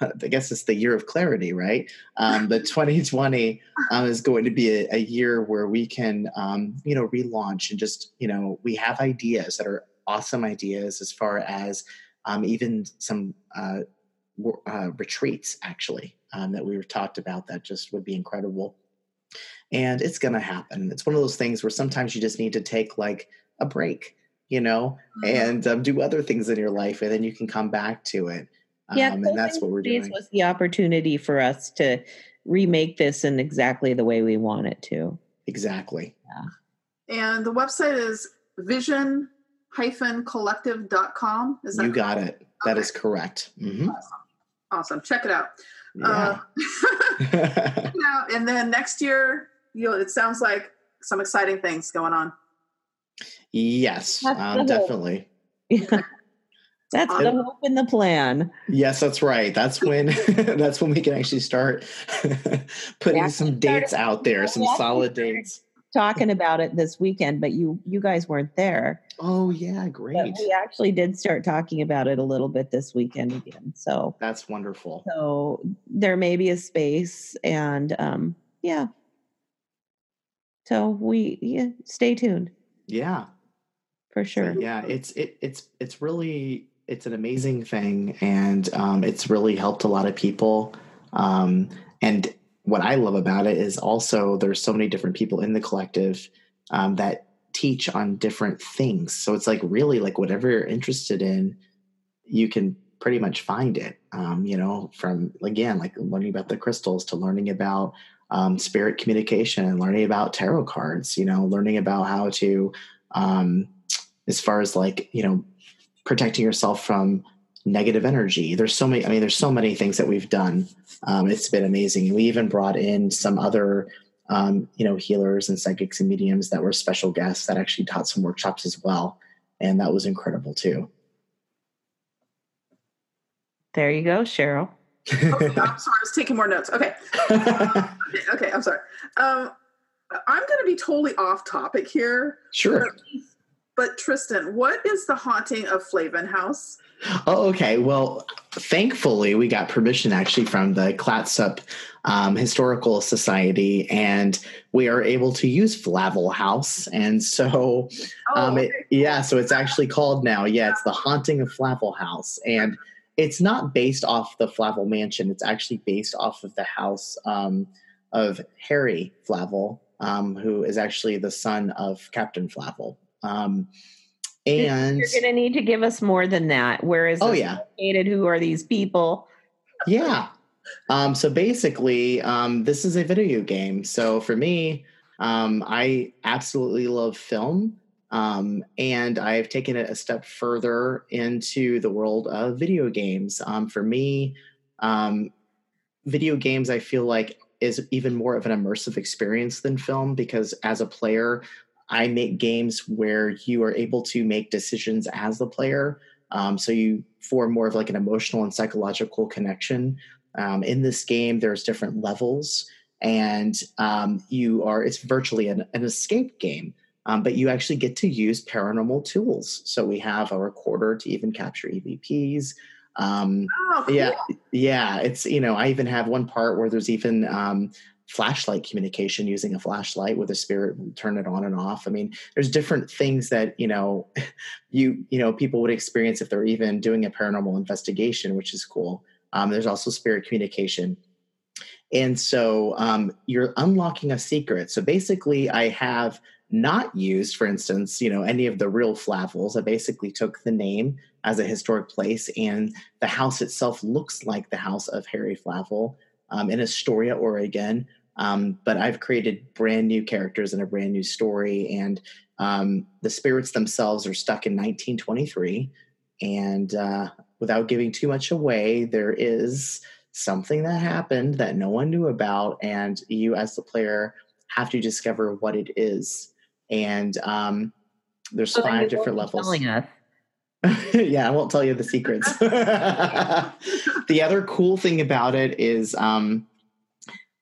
[SPEAKER 3] I guess it's the year of clarity, right? Um, but 2020 um, is going to be a, a year where we can, um, you know, relaunch and just, you know, we have ideas that are awesome ideas as far as um, even some uh, uh, retreats, actually, um, that we were talked about that just would be incredible. And it's going to happen. It's one of those things where sometimes you just need to take like a break, you know, mm-hmm. and um, do other things in your life, and then you can come back to it
[SPEAKER 1] yeah, um, and that's what we're doing. Was the opportunity for us to remake this in exactly the way we want it to.
[SPEAKER 3] Exactly.
[SPEAKER 2] Yeah. And the website is vision hyphen collective.com.
[SPEAKER 3] Is that you got it. That okay. is correct.
[SPEAKER 2] Mm-hmm. Awesome. awesome. Check it out. Yeah. Uh, and then next year, you know, it sounds like some exciting things going on.
[SPEAKER 3] Yes, um, definitely.
[SPEAKER 1] Yeah. That's the hope in the plan.
[SPEAKER 3] Yes, that's right. That's when that's when we can actually start putting some dates out there, some solid dates.
[SPEAKER 1] Talking about it this weekend, but you you guys weren't there.
[SPEAKER 3] Oh yeah, great.
[SPEAKER 1] But we actually did start talking about it a little bit this weekend again. So
[SPEAKER 3] that's wonderful.
[SPEAKER 1] So there may be a space, and um, yeah. So we yeah, stay tuned.
[SPEAKER 3] Yeah,
[SPEAKER 1] for sure.
[SPEAKER 3] So, yeah, it's it it's it's really it's an amazing thing, and um, it's really helped a lot of people. Um, and what I love about it is also there's so many different people in the collective um, that teach on different things. So it's like really like whatever you're interested in, you can pretty much find it. Um, you know, from again like learning about the crystals to learning about um, spirit communication and learning about tarot cards. You know, learning about how to um, as far as like you know protecting yourself from negative energy. There's so many, I mean, there's so many things that we've done. Um, it's been amazing. We even brought in some other, um, you know, healers and psychics and mediums that were special guests that actually taught some workshops as well. And that was incredible too.
[SPEAKER 1] There you go, Cheryl.
[SPEAKER 2] okay, I'm sorry, I was taking more notes. Okay. okay, okay, I'm sorry. Um, I'm going to be totally off topic here.
[SPEAKER 3] Sure.
[SPEAKER 2] But Tristan, what is the haunting of Flavel House?
[SPEAKER 3] Oh, okay. Well, thankfully, we got permission actually from the Clatsop um, Historical Society, and we are able to use Flavel House. And so,
[SPEAKER 2] Oh,
[SPEAKER 3] um, it, yeah, so it's actually called now. Yeah, it's the Haunting of Flavel House, and it's not based off the Flavel Mansion. It's actually based off of the house um, of Harry Flavel, um, who is actually the son of Captain Flavel. And
[SPEAKER 1] You're going to need to give us more than that. Where is
[SPEAKER 3] oh yeah,
[SPEAKER 1] located? Who are these people?
[SPEAKER 3] Yeah. Um, so basically, um, this is a video game. So for me, um, I absolutely love film. Um, and I've taken it a step further into the world of video games. Um, for me, um, video games, I feel like, is even more of an immersive experience than film because as a player, I make games where you are able to make decisions as the player. Um, so you form more of like an emotional and psychological connection. Um, in this game, there's different levels, and um, you are it's virtually an, an escape game. Um, but you actually get to use paranormal tools. So we have a recorder to even capture EVPs. Um,
[SPEAKER 2] Oh, cool.
[SPEAKER 3] yeah, yeah. It's you know I even have one part where there's even um, flashlight communication using a flashlight with a spirit turn it on and off. I mean, there's different things that you know you you know people would experience if they're even doing a paranormal investigation, which is cool. Um, there's also spirit communication. And so um, you're unlocking a secret. So basically, I have not used, for instance, you know, any of the real Flavels. I basically took the name as a historic place, and the house itself looks like the house of Harry Flavel um, in Astoria, Oregon. Um, but I've created brand new characters and a brand new story, and um, the spirits themselves are stuck in 1923. And uh, without giving too much away, there is something that happened that no one knew about, and you, as the player, have to discover what it is. And um, there's
[SPEAKER 1] So
[SPEAKER 3] five different levels. Yeah, I won't tell you the secrets. the other cool thing about it is um,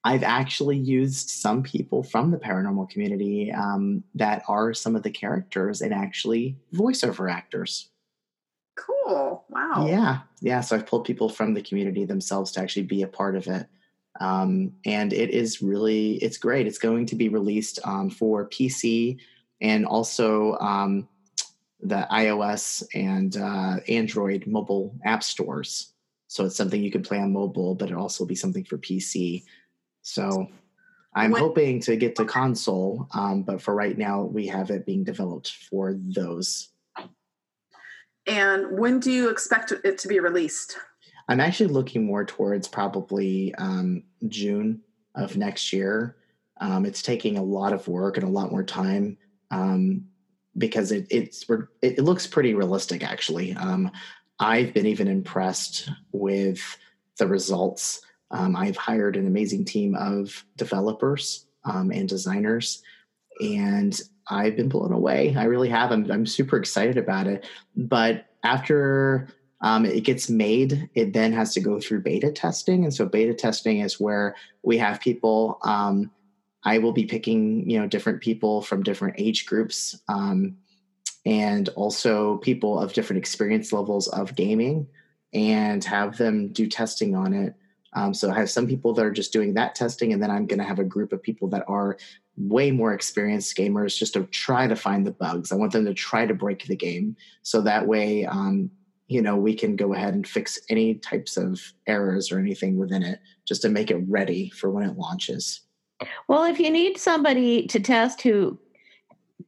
[SPEAKER 3] I've actually used some people from the paranormal community um, that are some of the characters and actually voiceover actors.
[SPEAKER 2] Cool. Wow.
[SPEAKER 3] Yeah, yeah. So I've pulled people from the community themselves to actually be a part of it. Um, and it is really, it's great. It's going to be released um, for PC and also um, the iOS and uh, Android mobile app stores. So it's something you can play on mobile, but it also be something for PC. So I'm
[SPEAKER 2] When-
[SPEAKER 3] hoping to get to console, um, but for right now, we have it being developed for those.
[SPEAKER 2] And when do you expect it to be released?
[SPEAKER 3] I'm actually looking more towards probably um, June of next year. Um, it's taking a lot of work and a lot more time um, because it, it's it, it looks pretty realistic. Actually, um, I've been even impressed with the results. Um, I've hired an amazing team of developers um, and designers, and I've been blown away. I really have. I'm, I'm super excited about it. But after um, it gets made, it then has to go through beta testing. And so beta testing is where we have people. Um, I will be picking, you know, different people from different age groups, um, and also people of different experience levels of gaming, and have them do testing on it. Um, so I have some people that are just doing that testing, and then I'm going to have a group of people that are way more experienced gamers just to try to find the bugs. I want them to try to break the game, so that way, um, you know, we can go ahead and fix any types of errors or anything within it, just to make it ready for when it launches.
[SPEAKER 1] Well, if you need somebody to test who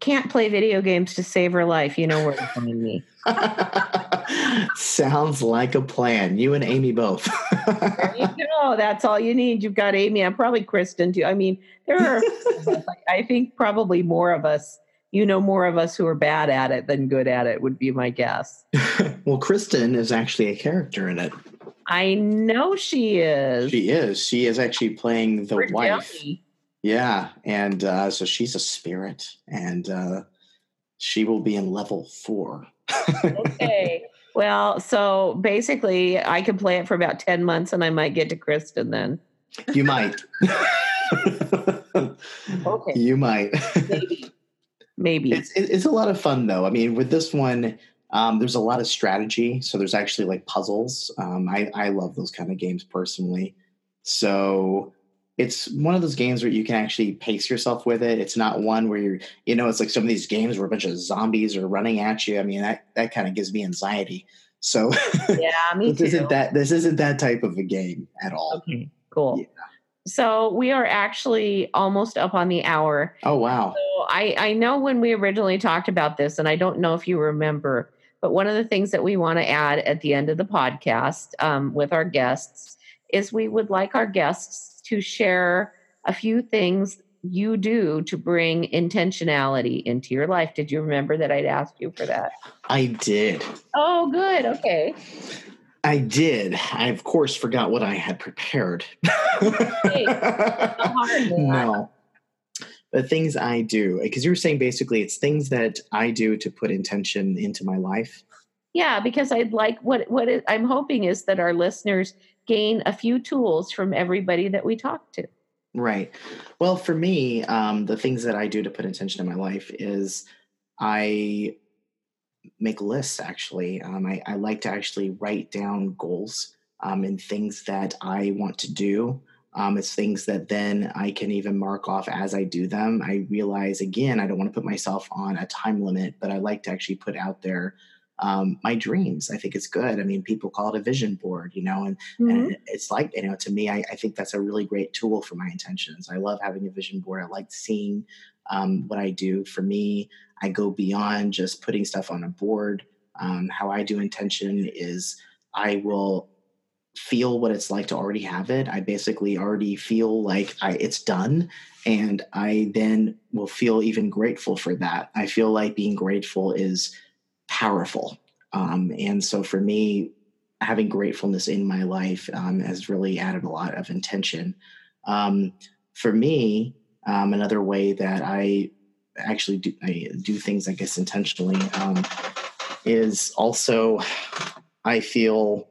[SPEAKER 1] can't play video games to save her life, you know where to find me.
[SPEAKER 3] Sounds like a plan. You and Amy both.
[SPEAKER 1] There you go. That's all you need. You've got Amy and probably Kristen too. I mean, there are, I think, probably more of us. You know, more of us who are bad at it than good at it would be my guess.
[SPEAKER 3] well, Kristen is actually a character in it.
[SPEAKER 1] I know she is.
[SPEAKER 3] She is. She is actually playing the
[SPEAKER 1] Poor
[SPEAKER 3] wife.
[SPEAKER 1] Demi.
[SPEAKER 3] Yeah, and uh, so she's a spirit, and uh, she will be in level four.
[SPEAKER 1] Okay. Well, so basically, I could play it for about 10 months and I might get to Kristen then.
[SPEAKER 3] You might.
[SPEAKER 1] Okay.
[SPEAKER 3] You might.
[SPEAKER 1] Maybe. Maybe.
[SPEAKER 3] It's it's a lot of fun though. I mean, with this one, Um, there's a lot of strategy, so there's actually like puzzles. Um, I I love those kind of games personally. So it's one of those games where you can actually pace yourself with it. It's not one where you're, you know, it's like some of these games where a bunch of zombies are running at you. I mean, that that kind of gives me anxiety. So
[SPEAKER 1] yeah, me
[SPEAKER 3] this
[SPEAKER 1] too.
[SPEAKER 3] isn't that this isn't that type of a game at all.
[SPEAKER 1] Okay, cool.
[SPEAKER 3] Yeah.
[SPEAKER 1] So we are actually almost up on the hour.
[SPEAKER 3] Oh wow.
[SPEAKER 1] So I, I know when we originally talked about this, and I don't know if you remember, but one of the things that we want to add at the end of the podcast um, with our guests is we would like our guests to share a few things you do to bring intentionality into your life. Did you remember that I'd asked you for that?
[SPEAKER 3] I did.
[SPEAKER 1] Oh, good. Okay.
[SPEAKER 3] I did. I of course forgot what I had prepared.
[SPEAKER 1] Hey,
[SPEAKER 3] no. The things I do, because you were saying basically it's things that I do to put intention into my life.
[SPEAKER 1] Yeah, because I'd like what what I'm hoping is that our listeners gain a few tools from everybody that we talk to.
[SPEAKER 3] Right. Well, for me, um, the things that I do to put intention in my life is I make lists. Actually, um, I, I like to actually write down goals um, and things that I want to do. Um, it's things that then I can even mark off as I do them. I realize again, I don't want to put myself on a time limit, but I like to actually put out there um, my dreams. I think it's good. I mean, people call it a vision board, you know, and,
[SPEAKER 1] Mhm.
[SPEAKER 3] and it's like, you know, to me, I, I think that's a really great tool for my intentions. I love having a vision board. I like seeing um, what I do. For me, I go beyond just putting stuff on a board. Um, how I do intention is I will feel what it's like to already have it. I basically already feel like I, it's done. And I then will feel even grateful for that. I feel like being grateful is powerful. Um, and so for me, having gratefulness in my life um, has really added a lot of intention. Um, for me, um, another way that I actually do, I do things, I guess, intentionally um, is also I feel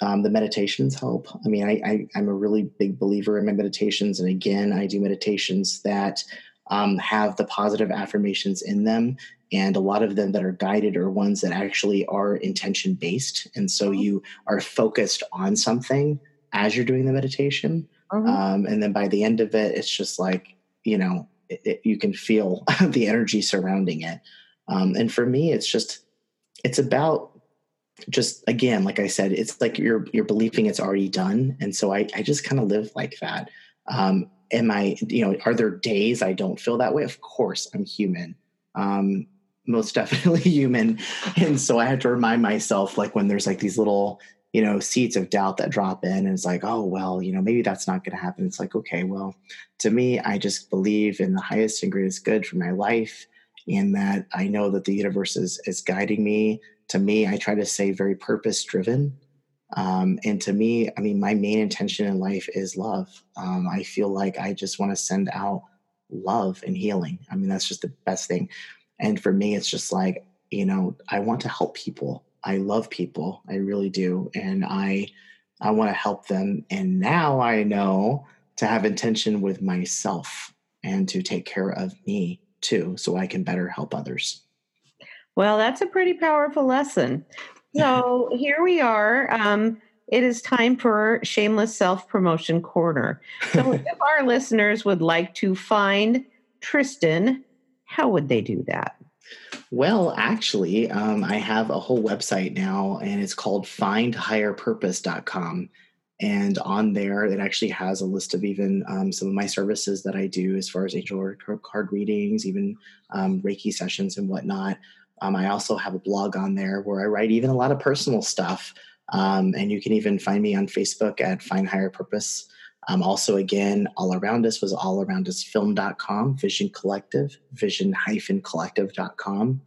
[SPEAKER 3] um, the meditations help. I mean, I, I, I'm a really big believer in my meditations. And again, I do meditations that have the positive affirmations in them. And a lot of them that are guided are ones that actually are intention based. And so you are focused on something as you're doing the meditation.
[SPEAKER 1] Mhm.
[SPEAKER 3] Um, and then by the end of it, it's just like, you know, it, it, you can feel the energy surrounding it. Um, and for me, it's just, it's about just again, like I said, it's like you're you're believing it's already done, and so I I just kind of live like that. Um, am I you know are there days I don't feel that way? Of course, I'm human, um, most definitely human, and so I have to remind myself like when there's like these little you know seeds of doubt that drop in, and it's like oh well you know maybe that's not going to happen. It's like okay well to me I just believe in the highest and greatest good for my life, and that I know that the universe is is guiding me to me, I try to stay very purpose driven. Um, and to me, I mean, my main intention in life is love. Um, I feel like I just want to send out love and healing. I mean, that's just the best thing. And for me, it's just like, you know, I want to help people. I love people. I really do. And I, I want to help them. And now I know to have intention with myself and to take care of me too, so I can better help others.
[SPEAKER 1] Well, that's a pretty powerful lesson. So here we are. Um, it is time for Shameless Self Promotion Corner. So if our listeners would like to find Tristan, how would they do that?
[SPEAKER 3] Well, actually, um, I have a whole website now, and it's called findhigherpurpose.com. And on there, it actually has a list of even um, some of my services that I do as far as angel card readings, even um, Reiki sessions and whatnot. Um, I also have a blog on there where I write even a lot of personal stuff. Um, and you can even find me on Facebook at Find Higher Purpose. Um, also, again, All Around Us was allaroundusfilm.com, Vision Collective, vision hyphen collective.com.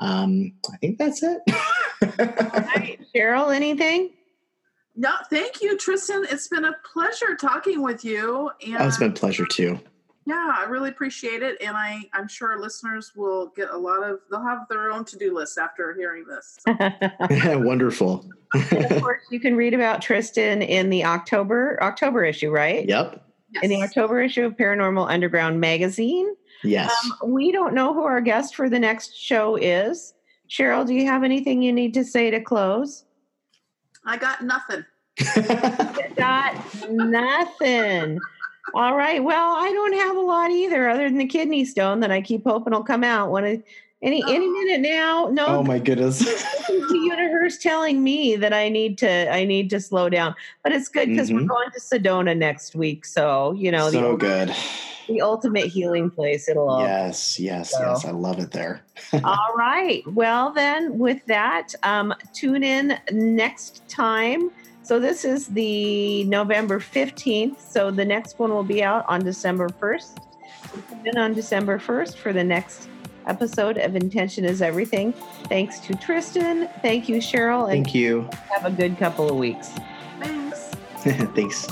[SPEAKER 3] Um, I think that's it.
[SPEAKER 1] Hi, Cheryl, anything?
[SPEAKER 2] No, thank you, Tristan. It's been a pleasure talking with you. And
[SPEAKER 3] Oh, it's been a pleasure too.
[SPEAKER 2] Yeah, I really appreciate it. And I, I'm sure our listeners will get a lot of, they'll have their own to do list after hearing this.
[SPEAKER 3] Wonderful.
[SPEAKER 1] of course, you can read about Tristan in the October October issue, right?
[SPEAKER 3] yep.
[SPEAKER 1] In the October issue of Paranormal Underground magazine.
[SPEAKER 3] Yes.
[SPEAKER 1] Um, we don't know who our guest for the next show is, Cheryl, do you have anything you need to say to close?
[SPEAKER 2] I got nothing.
[SPEAKER 1] got nothing. All right. Well, I don't have a lot either, other than the kidney stone that I keep hoping will come out when of any any minute now. No.
[SPEAKER 3] Oh my goodness.
[SPEAKER 1] the universe telling me that I need to I need to slow down. But it's good because
[SPEAKER 3] Mhm.
[SPEAKER 1] we're going to Sedona next week. So, you know,
[SPEAKER 3] so
[SPEAKER 1] the,
[SPEAKER 3] good.
[SPEAKER 1] the ultimate healing place. It'll all
[SPEAKER 3] Yes, yes,
[SPEAKER 1] So-
[SPEAKER 3] yes. I love it there.
[SPEAKER 1] All right. Well, then, with that, um, tune in next time. So, this is the November 15th. So, the next one will be out on December 1st. Tune in on December 1st for the next episode of Intention is Everything. Thanks to Tristan. Thank you, Cheryl. And
[SPEAKER 3] Thank you.
[SPEAKER 1] have a good couple of weeks.
[SPEAKER 2] Thanks.
[SPEAKER 3] Thanks.